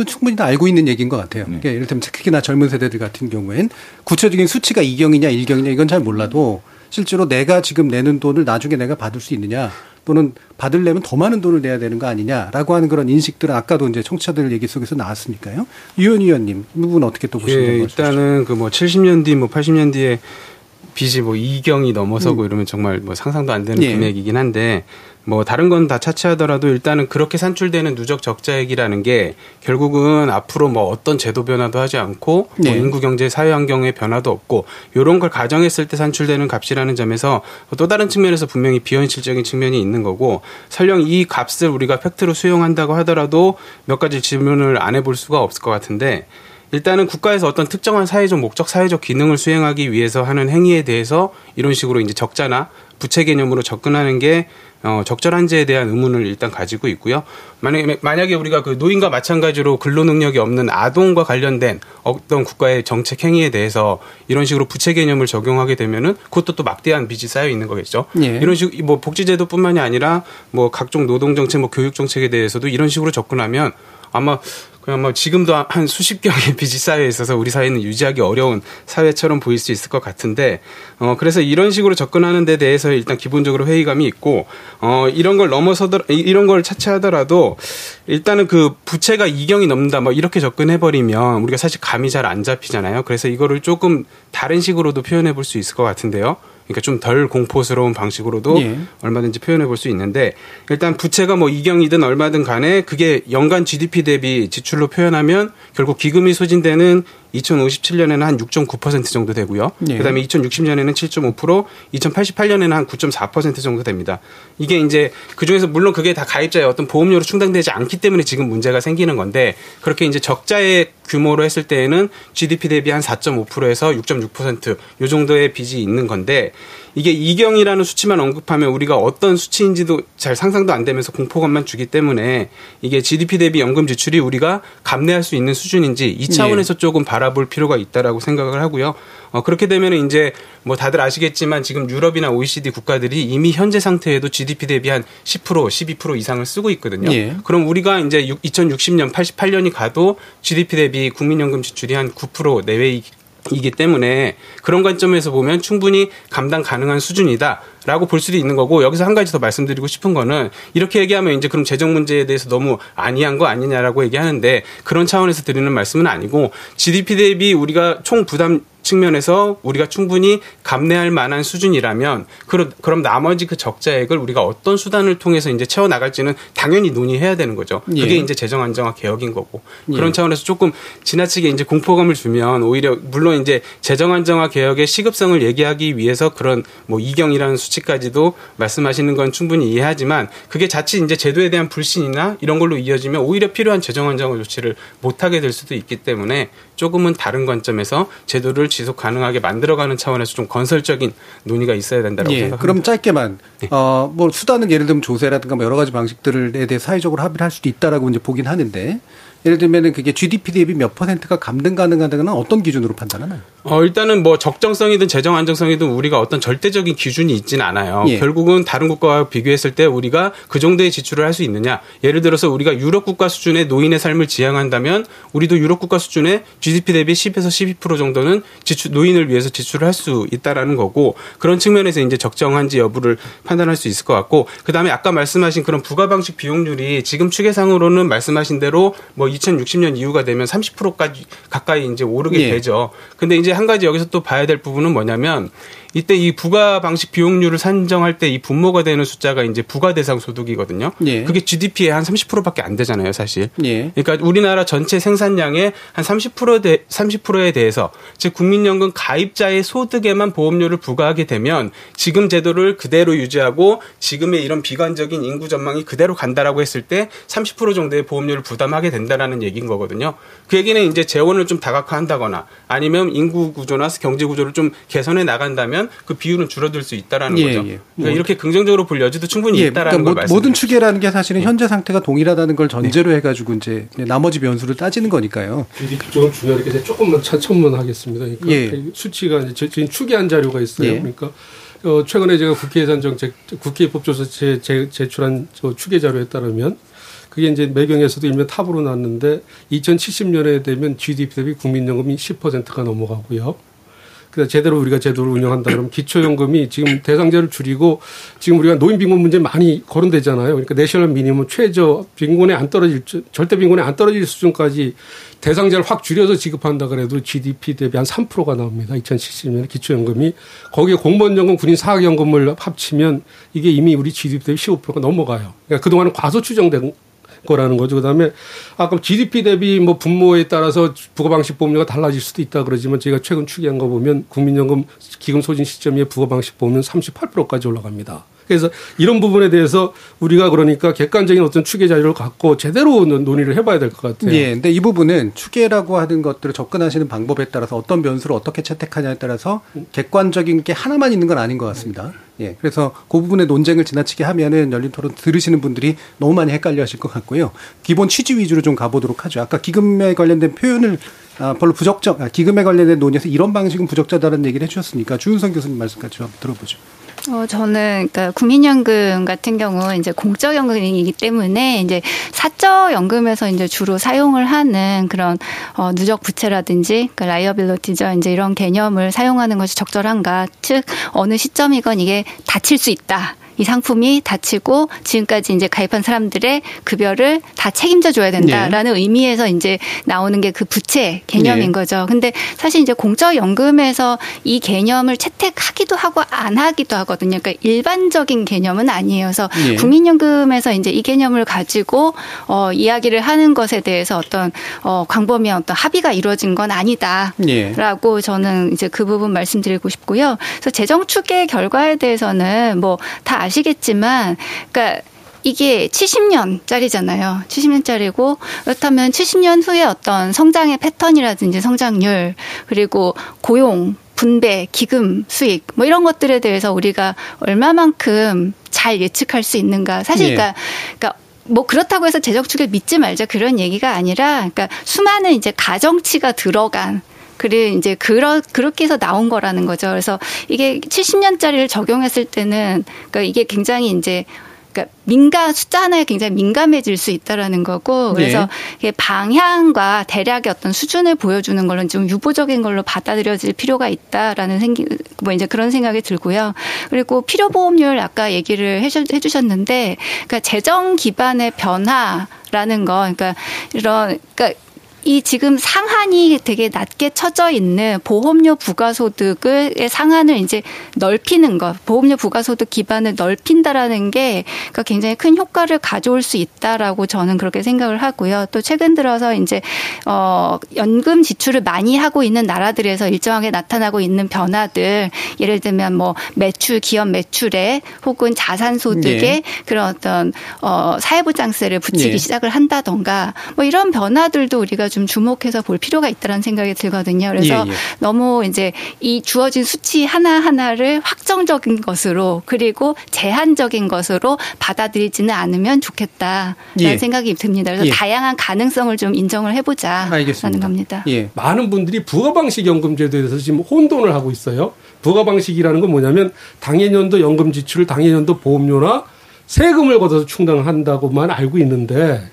충분히 다 알고 있는 얘기인 것 같아요. 네. 그러니까 이를테면 특히나 젊은 세대들 같은 경우엔 구체적인 수치가 2경이냐 1경이냐 이건 잘 몰라도 실제로 내가 지금 내는 돈을 나중에 내가 받을 수 있느냐 또는 받으려면 더 많은 돈을 내야 되는 거 아니냐라고 하는 그런 인식들은 아까도 이제 청취자들 얘기 속에서 나왔으니까요. 유현 의원님, 이 부분 어떻게 또 보시는 예, 일단은 그 뭐 70년 뒤, 뭐 80년 뒤에 빚이 뭐 2경이 넘어서고 음. 이러면 정말 뭐 상상도 안 되는 예. 금액이긴 한데 뭐 다른 건 다 차치하더라도 일단은 그렇게 산출되는 누적 적자액이라는 게 결국은 앞으로 뭐 어떤 제도 변화도 하지 않고 네. 뭐 인구 경제 사회 환경의 변화도 없고 요런 걸 가정했을 때 산출되는 값이라는 점에서 또 다른 측면에서 분명히 비현실적인 측면이 있는 거고 설령 이 값을 우리가 팩트로 수용한다고 하더라도 몇 가지 질문을 안 해볼 수가 없을 것 같은데 일단은 국가에서 어떤 특정한 사회적 목적, 사회적 기능을 수행하기 위해서 하는 행위에 대해서 이런 식으로 이제 적자나 부채 개념으로 접근하는 게 어, 적절한지에 대한 의문을 일단 가지고 있고요. 만약에, 만약에 우리가 그 노인과 마찬가지로 근로 능력이 없는 아동과 관련된 어떤 국가의 정책 행위에 대해서 이런 식으로 부채 개념을 적용하게 되면은 그것도 또 막대한 빚이 쌓여 있는 거겠죠. 예. 이런 식, 뭐 복지제도뿐만이 아니라 뭐 각종 노동 정책, 뭐 교육 정책에 대해서도 이런 식으로 접근하면 아마 그냥 뭐 지금도 한 수십 경의 (laughs) 빚이 쌓여 있어서 우리 사회는 유지하기 어려운 사회처럼 보일 수 있을 것 같은데 어 그래서 이런 식으로 접근하는 데 대해서 일단 기본적으로 회의감이 있고 어 이런 걸 넘어서더 이런 걸 차치하더라도 일단은 그 부채가 이경이 넘는다 뭐 이렇게 접근해 버리면 우리가 사실 감이 잘 안 잡히잖아요. 그래서 이거를 조금 다른 식으로도 표현해 볼 수 있을 것 같은데요. 그러니까 좀 덜 공포스러운 방식으로도 예. 얼마든지 표현해 볼 수 있는데 일단 부채가 뭐 이경이든 얼마든 간에 그게 연간 GDP 대비 지출로 표현하면 결국 기금이 소진되는 2057년에는 한 6.9% 정도 되고요. 네. 그다음에 2060년에는 7.5%, 2088년에는 한 9.4% 정도 됩니다. 이게 이제 그 중에서 물론 그게 다 가입자의 어떤 보험료로 충당되지 않기 때문에 지금 문제가 생기는 건데 그렇게 이제 적자의 규모로 했을 때에는 GDP 대비 한 4.5%에서 6.6%요 정도의 빚이 있는 건데 이게 이경이라는 수치만 언급하면 우리가 어떤 수치인지도 잘 상상도 안 되면서 공포감만 주기 때문에 이게 GDP 대비 연금 지출이 우리가 감내할 수 있는 수준인지 이 차원에서 네. 조금 바라볼 필요가 있다라고 생각을 하고요. 어, 그렇게 되면 이제 뭐 다들 아시겠지만 지금 유럽이나 OECD 국가들이 이미 현재 상태에도 GDP 대비 한 10% 12% 이상을 쓰고 있거든요. 예. 그럼 우리가 이제 2060년 88년이 가도 GDP 대비 국민연금 지출이 한 9% 내외이 이기 때문에 그런 관점에서 보면 충분히 감당 가능한 수준이다라고 볼 수도 있는 거고 여기서 한 가지 더 말씀드리고 싶은 거는 이렇게 얘기하면 이제 그럼 재정 문제에 대해서 너무 아니한 거 아니냐라고 얘기하는데 그런 차원에서 드리는 말씀은 아니고 GDP 대비 우리가 총 부담 측면에서 우리가 충분히 감내할 만한 수준이라면 그럼 그럼 나머지 그 적자액을 우리가 어떤 수단을 통해서 이제 채워 나갈지는 당연히 논의해야 되는 거죠. 그게 예. 이제 재정 안정화 개혁인 거고 예. 그런 차원에서 조금 지나치게 이제 공포감을 주면 오히려 물론 이제 재정 안정화 개혁의 시급성을 얘기하기 위해서 그런 뭐 이경이라는 수치까지도 말씀하시는 건 충분히 이해하지만 그게 자칫 이제 제도에 대한 불신이나 이런 걸로 이어지면 오히려 필요한 재정 안정화 조치를 못 하게 될 수도 있기 때문에 조금은 다른 관점에서 제도를 지속 가능하게 만들어가는 차원에서 좀 건설적인 논의가 있어야 된다고 예, 생각합니다. 그럼 짧게만 네. 어뭐 수단은 예를 들면 조세라든가 뭐 여러 가지 방식들에 대해 사회적으로 합의를 할 수도 있다라고 이제 보긴 하는데 예를 들면은 그게 GDP 대비 몇 퍼센트가 감등 가능하다는 어떤 기준으로 판단하나요? 어, 일단은 뭐 적정성이든 재정 안정성이든 우리가 어떤 절대적인 기준이 있지는 않아요. 예. 결국은 다른 국가와 비교했을 때 우리가 그 정도의 지출을 할 수 있느냐. 예를 들어서 우리가 유럽 국가 수준의 노인의 삶을 지향한다면 우리도 유럽 국가 수준의 GDP 대비 10에서 12% 정도는 지출 노인을 위해서 지출을 할 수 있다라는 거고 그런 측면에서 이제 적정한지 여부를 판단할 수 있을 것 같고 그 다음에 아까 말씀하신 그런 부가 방식 비용률이 지금 추계상으로는 말씀하신 대로 뭐 2060년 이후가 되면 30%까지 가까이 이제 오르게 예. 되죠. 근데 이제 한 가지 여기서 또 봐야 될 부분은 뭐냐면 이때 이 부가 방식 비용률을 산정할 때 이 분모가 되는 숫자가 이제 부가 대상 소득이거든요. 예. 그게 GDP의 한 30%밖에 안 되잖아요, 사실. 예. 그러니까 우리나라 전체 생산량의 한 30% 대, 30%에 대해서 즉 국민연금 가입자의 소득에만 보험료를 부과하게 되면 지금 제도를 그대로 유지하고 지금의 이런 비관적인 인구 전망이 그대로 간다라고 했을 때 30% 정도의 보험료를 부담하게 된다라는 얘기인 거거든요. 그 얘기는 이제 재원을 좀 다각화한다거나 아니면 인구 구조나 경제 구조를 좀 개선해 나간다면 되면 그 비율은 줄어들 수 있다라는 예, 거죠. 예. 그러니까 이렇게 긍정적으로 볼 여지도 충분히 예, 있다라는 그러니까 걸 모든 추계라는 게 사실은 예. 현재 상태가 동일하다는 걸 전제로 네. 해가지고 이제 나머지 변수를 따지는 거니까요. 조금 중요하니까 조금만 차첨만 하겠습니다. 그러니까 예. 수치가 이제 지금 추계한 자료가 있어요. 예. 그러니까 어, 최근에 제가 국회 예산 정책 국회 법조사 제, 제, 제출한 저 추계 자료에 따르면 그게 이제 매경에서도 일면 탑으로 났는데 2070년에 되면 GDP 대비 국민연금이 10%가 넘어가고요. 그 제대로 우리가 제도를 운영한다 그러면 기초연금이 지금 대상자를 줄이고 지금 우리가 노인 빈곤 문제 많이 거론되잖아요. 그러니까 내셔널 미니멈 최저 빈곤에 안 떨어질 절대 빈곤에 안 떨어질 수준까지 대상자를 확 줄여서 지급한다 그래도 GDP 대비 한 3%가 나옵니다. 2070년에 기초연금이 거기에 공무원연금, 군인 사학연금을 합치면 이게 이미 우리 GDP 대비 15%가 넘어가요. 그러니까 그동안은 과소 추정된 거라는 거죠. 그다음에 아까 GDP 대비 뭐 분모에 따라서 부과 방식 보험료가 달라질 수도 있다 그러지만 제가 최근 추계한 거 보면 국민연금 기금 소진 시점에 부과 방식 보면 38%까지 올라갑니다. 그래서 이런 부분에 대해서 우리가 그러니까 객관적인 어떤 추계 자료를 갖고 제대로 논의를 해봐야 될 것 같아요. 예. 근데 이 부분은 추계라고 하는 것들을 접근하시는 방법에 따라서 어떤 변수를 어떻게 채택하냐에 따라서 객관적인 게 하나만 있는 건 아닌 것 같습니다. 예. 그래서 그 부분의 논쟁을 지나치게 하면은 열린 토론 들으시는 분들이 너무 많이 헷갈려 하실 것 같고요. 기본 취지 위주로 좀 가보도록 하죠. 아까 기금에 관련된 표현을 아, 별로 부적적, 아, 기금에 관련된 논의에서 이런 방식은 부적절하다는 얘기를 해주셨으니까 주윤성 교수님 말씀까지 좀 들어보죠. 어, 저는, 그니까, 국민연금 같은 경우, 이제 공적 연금이기 때문에, 이제 사적 연금에서 이제 주로 사용을 하는 그런, 어, 누적 부채라든지, 그 liability죠. 이제 이런 개념을 사용하는 것이 적절한가. 즉, 어느 시점이건 이게 닫힐 수 있다. 이 상품이 닫히고 지금까지 이제 가입한 사람들의 급여를 다 책임져 줘야 된다라는 네. 의미에서 이제 나오는 게 그 부채 개념인 네. 거죠. 근데 사실 이제 공적연금에서 이 개념을 채택하기도 하고 안 하기도 하거든요. 그러니까 일반적인 개념은 아니에요. 그래서 네. 국민연금에서 이제 이 개념을 가지고 어 이야기를 하는 것에 대해서 어떤 어 광범위한 어떤 합의가 이루어진 건 아니다라고 네. 저는 이제 그 부분 말씀드리고 싶고요. 그래서 재정 추계 결과에 대해서는 뭐 다 아시겠지만, 그러니까 이게 70년짜리잖아요. 70년짜리고 그렇다면 70년 후에 어떤 성장의 패턴이라든지 성장률 그리고 고용 분배, 기금, 수익 뭐 이런 것들에 대해서 우리가 얼마만큼 잘 예측할 수 있는가. 사실 예. 그러니까, 그러니까 뭐 그렇다고 해서 재정 축을 믿지 말자 그런 얘기가 아니라 그러니까 수많은 이제 가정치가 들어간 그래 이제 그러 그렇게 해서 나온 거라는 거죠. 그래서 이게 70년짜리를 적용했을 때는 그러니까 이게 굉장히 이제 그러니까 민감 숫자 하나에 굉장히 민감해질 수 있다라는 거고 그래서 네. 방향과 대략의 어떤 수준을 보여주는 걸로 좀 유보적인 걸로 받아들여질 필요가 있다라는 생기 뭐 이제 그런 생각이 들고요. 그리고 필요 보험률 아까 얘기를 해주셨는데 그러니까 재정 기반의 변화라는 거 그러니까 이런 그러니까 이 지금 상한이 되게 낮게 쳐져 있는 보험료 부가소득의 상한을 이제 넓히는 것, 보험료 부가소득 기반을 넓힌다라는 게 그러니까 굉장히 큰 효과를 가져올 수 있다라고 저는 그렇게 생각을 하고요. 또 최근 들어서 이제 어 연금 지출을 많이 하고 있는 나라들에서 일정하게 나타나고 있는 변화들, 예를 들면 뭐 매출, 기업 매출에 혹은 자산 소득에 네. 그런 어떤 어 사회보장세를 붙이기 네. 시작을 한다던가 뭐 이런 변화들도 우리가 좀 주목해서 볼 필요가 있다는 생각이 들거든요. 그래서 예, 예. 너무 이제 이 주어진 수치 하나 하나를 확정적인 것으로 그리고 제한적인 것으로 받아들이지는 않으면 좋겠다라는 예. 생각이 듭니다. 그래서 예. 다양한 가능성을 좀 인정을 해보자라는. 겁니다. 예. 많은 분들이 부가방식 연금제도에 대해서 지금 혼돈을 하고 있어요. 부가방식이라는 건 뭐냐면 당해년도 연금 지출을 당해년도 보험료나 세금을 걷어서 충당한다고만 알고 있는데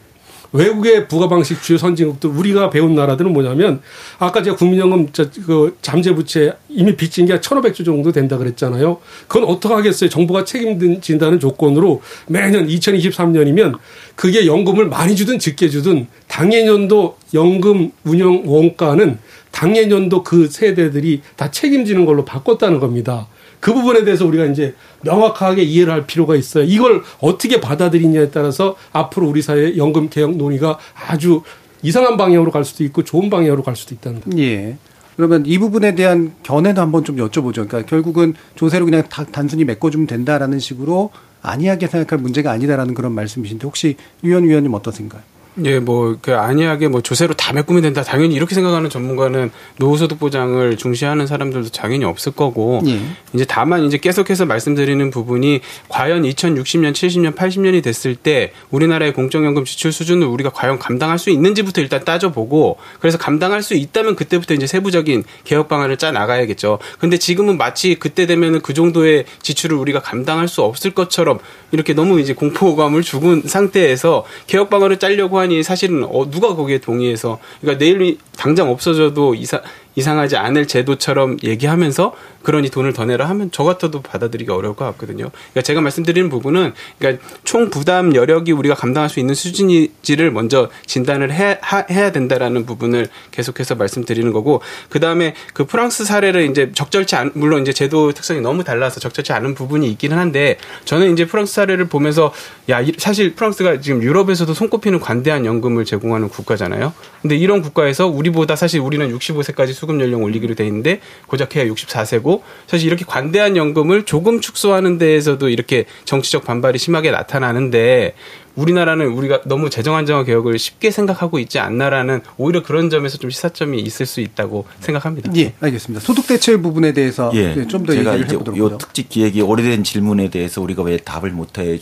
외국의 부가 방식 주요 선진국들 우리가 배운 나라들은 뭐냐면 아까 제가 국민연금 저, 그 잠재 부채 이미 빚진 게 1,500조 정도 된다 그랬잖아요. 그건 어떻게 하겠어요? 정부가 책임진다는 조건으로 매년 2023년이면 그게 연금을 많이 주든 적게 주든 당해년도 연금 운영 원가는 당해년도 그 세대들이 다 책임지는 걸로 바꿨다는 겁니다. 그 부분에 대해서 우리가 이제 명확하게 이해를 할 필요가 있어요. 이걸 어떻게 받아들이냐에 따라서 앞으로 우리 사회 연금 개혁 논의가 아주 이상한 방향으로 갈 수도 있고 좋은 방향으로 갈 수도 있다는 거죠. 예. 그러면 이 부분에 대한 견해도 한번 좀 여쭤보죠. 그러니까 결국은 조세로 그냥 다, 단순히 메꿔주면 된다라는 식으로 안이하게 생각할 문제가 아니다라는 그런 말씀이신데 혹시 유현 위원님 어떠신가요? 예, 뭐, 그, 안이하게 뭐 조세로 다 메꾸면 된다. 당연히 이렇게 생각하는 전문가는 노후소득 보장을 중시하는 사람들도 당연히 없을 거고, 예. 이제 다만 이제 계속해서 말씀드리는 부분이 과연 2060년, 70년, 80년이 됐을 때 우리나라의 공적연금 지출 수준을 우리가 과연 감당할 수 있는지부터 일단 따져보고, 그래서 감당할 수 있다면 그때부터 이제 세부적인 개혁 방안을 짜 나가야겠죠. 근데 지금은 마치 그때 되면은 그 정도의 지출을 우리가 감당할 수 없을 것처럼 이렇게 너무 이제 공포감을 주은 상태에서 개혁 방안을 짜려고 하니 사실은 어, 누가 거기에 동의해서 그러니까 내일 당장 없어져도 이사 이상하지 않을 제도처럼 얘기하면서 그러니 돈을 더 내라 하면 저 같아도 받아들이기 어려울 것 같거든요. 그러니까 제가 말씀드리는 부분은 그러니까 총 부담 여력이 우리가 감당할 수 있는 수준인지를 먼저 진단을 해, 해야 된다라는 부분을 계속해서 말씀드리는 거고 그 다음에 그 프랑스 사례를 이제 적절치 않 물론 이제 제도 특성이 너무 달라서 적절치 않은 부분이 있기는 한데 저는 이제 프랑스 사례를 보면서 야 사실 프랑스가 지금 유럽에서도 손꼽히는 관대한 연금을 제공하는 국가잖아요. 근데 이런 국가에서 우리보다 사실 우리는 65세까지 수 수급 연령 올리기로 돼 있는데 고작 해야 64세고 사실 이렇게 관대한 연금을 조금 축소하는 데에서도 이렇게 정치적 반발이 심하게 나타나는데 우리나라는 우리가 너무 재정 안정화 개혁을 쉽게 생각하고 있지 않나라는 오히려 그런 점에서 좀 시사점이 있을 수 있다고 생각합니다. 예, 알겠습니다. 소득 대체 부분에 대해서 예, 좀더 얘기를 해보도록 요 특집 기획이 오래된 질문에 대해서 우리가 왜 답을 못해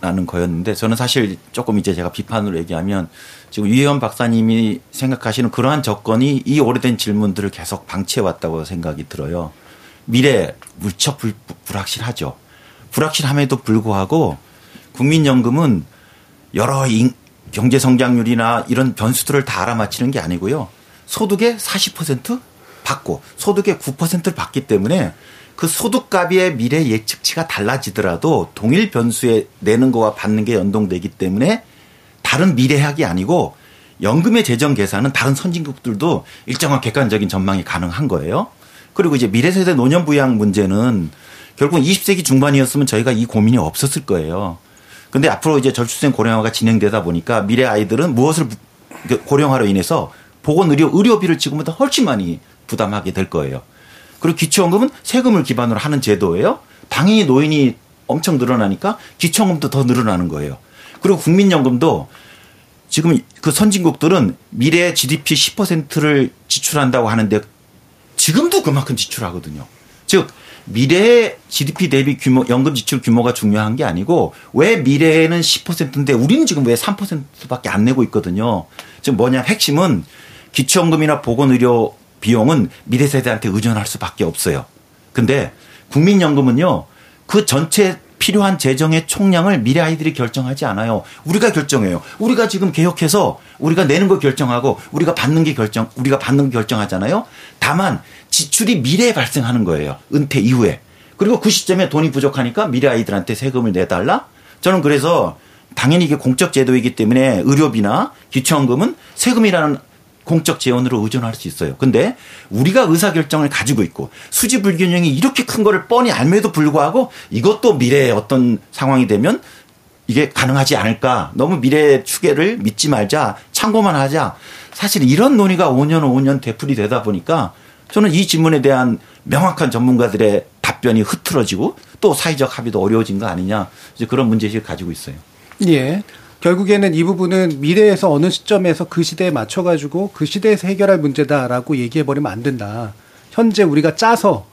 라는 거였는데 저는 사실 조금 이제 제가 비판으로 얘기하면 지금 유혜원 박사님이 생각하시는 그러한 조건이 이 오래된 질문들을 계속 방치해 왔다고 생각이 들어요. 미래 무척 불, 불확실하죠. 불확실함에도 불구하고 국민연금은 여러 인, 경제 성장률이나 이런 변수들을 다 알아맞히는 게 아니고요. 소득의 40% 받고 소득의 9%를 받기 때문에 그 소득값의 미래 예측치가 달라지더라도 동일 변수에 내는 거와 받는 게 연동되기 때문에 다른 미래학이 아니고 연금의 재정 계산은 다른 선진국들도 일정한 객관적인 전망이 가능한 거예요. 그리고 이제 미래 세대 노년 부양 문제는 결국 20세기 중반이었으면 저희가 이 고민이 없었을 거예요. 근데 앞으로 이제 저출생 고령화가 진행되다 보니까 미래 아이들은 무엇을 그 고령화로 인해서 보건 의료 의료비를 지금보다 훨씬 많이 부담하게 될 거예요. 그리고 기초연금은 세금을 기반으로 하는 제도예요. 당연히 노인이 엄청 늘어나니까 기초연금도 더 늘어나는 거예요. 그리고 국민연금도 지금 그 선진국들은 미래 GDP 10%를 지출한다고 하는데 지금도 그만큼 지출하거든요. 즉 미래의 GDP 대비 규모 연금 지출 규모가 중요한 게 아니고 왜 미래에는 10%인데 우리는 지금 왜 3%밖에 안 내고 있거든요. 지금 뭐냐 핵심은 기초연금이나 보건의료 비용은 미래 세대한테 의존할 수밖에 없어요. 근데 국민연금은요. 그 전체 필요한 재정의 총량을 미래 아이들이 결정하지 않아요. 우리가 결정해요. 우리가 지금 개혁해서 우리가 내는 거 결정하고 우리가 받는 게 결정, 우리가 받는 게 결정하잖아요. 다만 지출이 미래에 발생하는 거예요. 은퇴 이후에. 그리고 그 시점에 돈이 부족하니까 미래 아이들한테 세금을 내달라? 저는 그래서 당연히 이게 공적 제도이기 때문에 의료비나 기초연금은 세금이라는 공적 재원으로 의존할 수 있어요. 근데 우리가 의사 결정을 가지고 있고 수지 불균형이 이렇게 큰 거를 뻔히 알매도 불구하고 이것도 미래의 어떤 상황이 되면 이게 가능하지 않을까. 너무 미래 추계를 믿지 말자. 참고만 하자. 사실 이런 논의가 5년 5년 되풀이 되다 보니까 저는 이 질문에 대한 명확한 전문가들의 답변이 흐트러지고 또 사회적 합의도 어려워진 거 아니냐. 이제 그런 문제의식을 가지고 있어요. 예. 결국에는 이 부분은 미래에서 어느 시점에서 그 시대에 맞춰가지고 그 시대에서 해결할 문제다라고 얘기해버리면 안 된다. 현재 우리가 짜서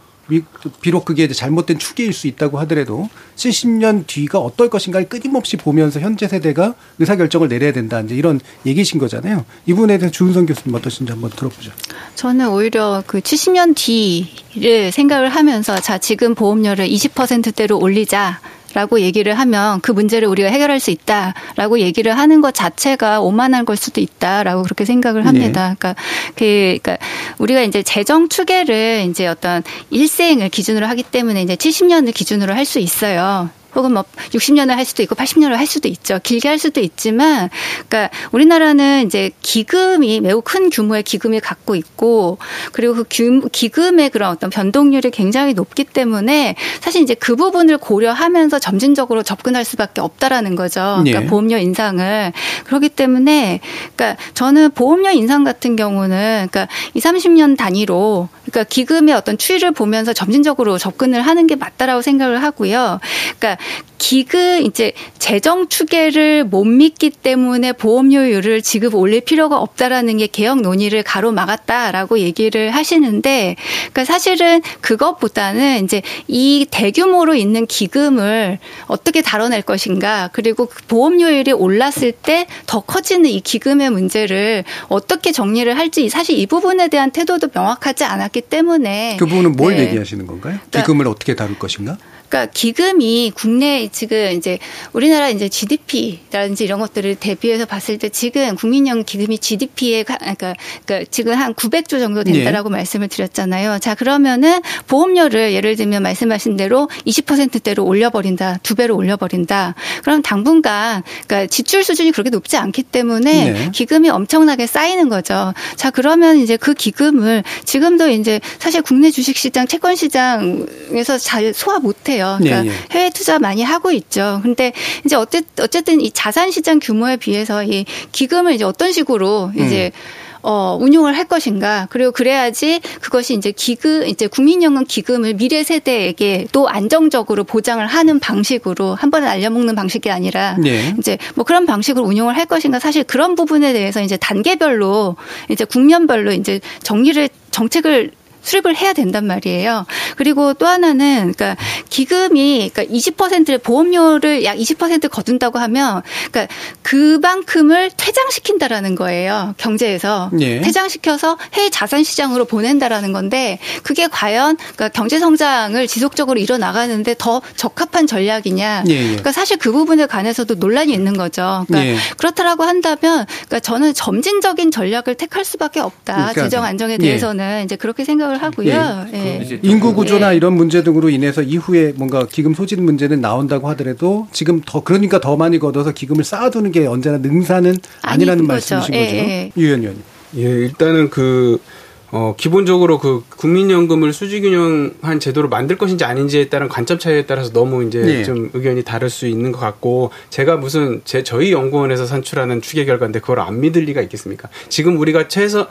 비록 그게 잘못된 추계일 수 있다고 하더라도 70년 뒤가 어떨 것인가를 끊임없이 보면서 현재 세대가 의사결정을 내려야 된다. 이제 이런 얘기신 거잖아요. 이 부분에 대해서 주은성 교수님 어떠신지 한번 들어보죠. 저는 오히려 그 70년 뒤를 생각을 하면서 자, 지금 보험료를 20%대로 올리자. 라고 얘기를 하면 그 문제를 우리가 해결할 수 있다 라고 얘기를 하는 것 자체가 오만한 걸 수도 있다 라고 그렇게 생각을 합니다. 네. 그러니까 그 그러니까 우리가 이제 재정 추계를 이제 어떤 일생을 기준으로 하기 때문에 이제 70년을 기준으로 할 수 있어요. 혹은 뭐 60년을 할 수도 있고 80년을 할 수도 있죠. 길게 할 수도 있지만 그러니까 우리나라는 이제 기금이 매우 큰 규모의 기금을 갖고 있고 그리고 그 규, 기금의 그런 어떤 변동률이 굉장히 높기 때문에 사실 이제 그 부분을 고려하면서 점진적으로 접근할 수밖에 없다라는 거죠. 그러니까 네. 보험료 인상을 그렇기 때문에 그러니까 저는 보험료 인상 같은 경우는 그러니까 2, 30년 단위로 그러니까 기금의 어떤 추이를 보면서 점진적으로 접근을 하는 게 맞다라고 생각을 하고요. 그러니까 기금 이제 재정 추계를 못 믿기 때문에 보험료율을 지급 올릴 필요가 없다라는 게 개혁 논의를 가로막았다라고 얘기를 하시는데 그러니까 사실은 그것보다는 이제 이 대규모로 있는 기금을 어떻게 다뤄낼 것인가 그리고 그 보험료율이 올랐을 때 더 커지는 이 기금의 문제를 어떻게 정리를 할지 사실 이 부분에 대한 태도도 명확하지 않았기 때문에 그 부분은 뭘 네. 얘기하시는 건가요? 그러니까 기금을 그러니까 어떻게 다룰 것인가? 그러니까 기금이 국내 지금 이제 우리나라 이제 GDP라든지 이런 것들을 대비해서 봤을 때 지금 국민연금 기금이 GDP에 그러니까, 그러니까 지금 한 900조 정도 된다라고 네. 말씀을 드렸잖아요. 자 그러면은 보험료를 예를 들면 말씀하신 대로 20%대로 올려버린다, 두 배로 올려버린다. 그럼 당분간 그러니까 지출 수준이 그렇게 높지 않기 때문에 네. 기금이 엄청나게 쌓이는 거죠. 자 그러면 이제 그 기금을 지금도 이제 사실 국내 주식시장, 채권시장에서 잘 소화 못해요. 있어요. 그러니까 네, 네. 해외 투자 많이 하고 있죠. 근데 이제 어쨌든 이 자산 시장 규모에 비해서 이 기금을 이제 어떤 식으로 이제 음. 어, 운용을 할 것인가. 그리고 그래야지 그것이 이제 기금, 이제 국민연금 기금을 미래 세대에게 또 안정적으로 보장을 하는 방식으로 한 번에 날려먹는 방식이 아니라 네. 이제 뭐 그런 방식으로 운용을 할 것인가. 사실 그런 부분에 대해서 이제 단계별로 이제 국면별로 이제 정리를 정책을 수립을 해야 된단 말이에요. 그리고 또 하나는 그러니까 기금이 그러니까 20%의 보험료를 약 20% 거둔다고 하면 그러니까 그만큼을 퇴장시킨다라는 거예요. 경제에서 예. 퇴장시켜서 해외 자산 시장으로 보낸다라는 건데 그게 과연 그러니까 경제 성장을 지속적으로 이뤄 나가는데 더 적합한 전략이냐? 예, 예. 그러니까 사실 그 부분에 관해서도 논란이 있는 거죠. 그러니까 예. 그렇다라고 한다면 그러니까 저는 점진적인 전략을 택할 수밖에 없다. 그러니까, 재정 안정에 예. 대해서는 이제 그렇게 생각을 생각을 하고요. 예. 예. 인구 구조나 예. 이런 문제 등으로 인해서 이후에 뭔가 기금 소진 문제는 나온다고 하더라도 지금 더 그러니까 더 많이 걷어서 기금을 쌓아두는 게 언제나 능사는 아니라는 말씀이신 거죠. 예, 유 의원님. 예, 일단은 그 어, 기본적으로 그 국민연금을 수지균형한 제도로 만들 것인지 아닌지에 따른 관점 차이에 따라서 너무 이제 네. 좀 의견이 다를 수 있는 것 같고 제가 무슨 제 저희 연구원에서 산출하는 추계 결과인데 그걸 안 믿을 리가 있겠습니까? 지금 우리가 최선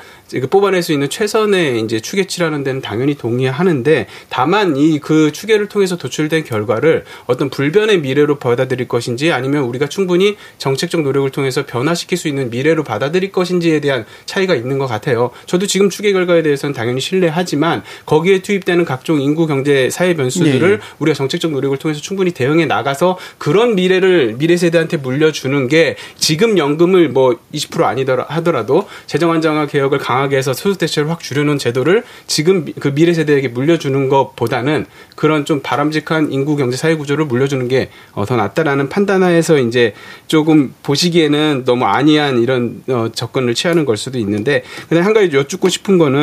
뽑아낼 수 있는 최선의 이제 추계치라는 데는 당연히 동의하는데 다만 이 그 추계를 통해서 도출된 결과를 어떤 불변의 미래로 받아들일 것인지 아니면 우리가 충분히 정책적 노력을 통해서 변화시킬 수 있는 미래로 받아들일 것인지에 대한 차이가 있는 것 같아요. 저도 지금 추계 결과 결과에 대해서는 당연히 신뢰하지만 거기에 투입되는 각종 인구 경제 사회 변수들을 네. 우리가 정책적 노력을 통해서 충분히 대응해 나가서 그런 미래를 미래 세대한테 물려주는 게 지금 연금을 뭐 20% 아니더라 하더라도 재정 안정화 개혁을 강하게 해서 소득 대체를 확 줄여놓은 제도를 지금 그 미래 세대에게 물려주는 것보다는 그런 좀 바람직한 인구 경제 사회 구조를 물려주는 게더 어, 낫다라는 판단하에서 이제 조금 보시기에는 너무 아니한 이런 어, 접근을 취하는 걸 수도 있는데 근데 한 가지 여쭙고 싶은 거는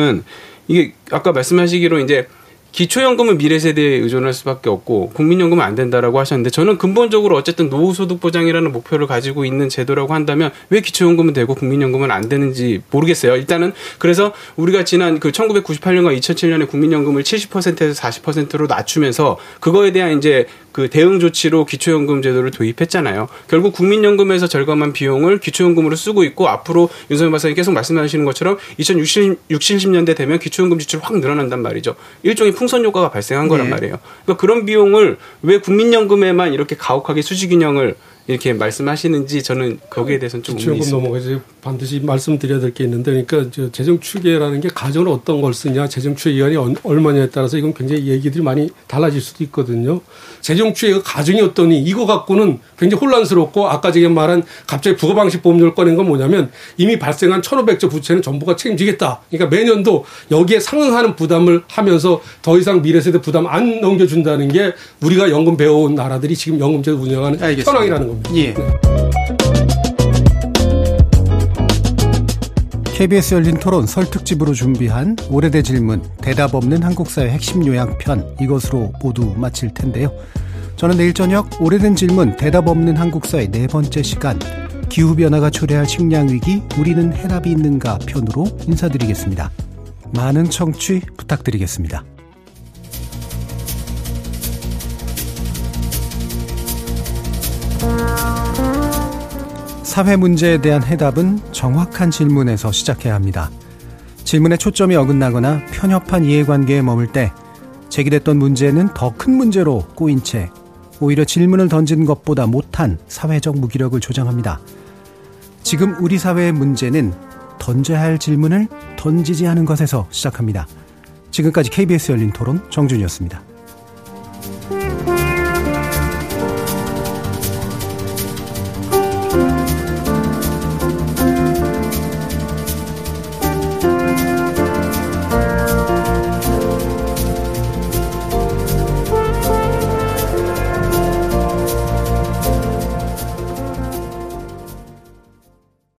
이게 아까 말씀하시기로 이제 기초연금은 미래 세대에 의존할 수밖에 없고 국민연금은 안 된다라고 하셨는데 저는 근본적으로 어쨌든 노후소득 보장이라는 목표를 가지고 있는 제도라고 한다면 왜 기초연금은 되고 국민연금은 안 되는지 모르겠어요. 일단은 그래서 우리가 지난 그 1998년과 2007년에 국민연금을 70%에서 40%로 낮추면서 그거에 대한 이제 그 대응 조치로 기초연금 제도를 도입했잖아요. 결국 국민연금에서 절감한 비용을 기초연금으로 쓰고 있고 앞으로 윤석열 박사님 계속 말씀하시는 것처럼 2060, 70년대 되면 기초연금 지출이 확 늘어난단 말이죠. 일종의 풍선 효과가 발생한 거란 네. 말이에요. 그러니까 그런 비용을 왜 국민연금에만 이렇게 가혹하게 수직균형을 이렇게 말씀하시는지 저는 거기에 대해서는 좀 의문이 있습니다. 넘어가지 반드시 말씀드려야 될 게 있는데 그러니까 저 재정 추계라는 게 가정을 어떤 걸 쓰냐 재정 추계 기간이 얼마냐에 따라서 이건 굉장히 얘기들이 많이 달라질 수도 있거든요. 재정 추계가 가정이 어떠니 이거 갖고는 굉장히 혼란스럽고 아까 제가 말한 갑자기 부가 방식 보험료를 꺼낸 건 뭐냐면 이미 발생한 1,500조 부채는 정부가 책임지겠다. 그러니까 매년도 여기에 상응하는 부담을 하면서 더 이상 미래 세대 부담 안 넘겨준다는 게 우리가 연금 배워온 나라들이 지금 연금제도 운영하는 알겠습니다. 현황이라는 겁니다. 예. KBS 열린 토론 설 특집으로 준비한 오래된 질문 대답 없는 한국사의 핵심 요약편 이것으로 모두 마칠 텐데요. 저는 내일 저녁 오래된 질문 대답 없는 한국사의 네 번째 시간 기후변화가 초래할 식량위기 우리는 해답이 있는가 편으로 인사드리겠습니다. 많은 청취 부탁드리겠습니다. 사회 문제에 대한 해답은 정확한 질문에서 시작해야 합니다. 질문의 초점이 어긋나거나 편협한 이해관계에 머물 때 제기됐던 문제는 더 큰 문제로 꼬인 채 오히려 질문을 던진 것보다 못한 사회적 무기력을 조장합니다. 지금 우리 사회의 문제는 던져야 할 질문을 던지지 않은 것에서 시작합니다. 지금까지 KBS 열린 토론 정준이었습니다.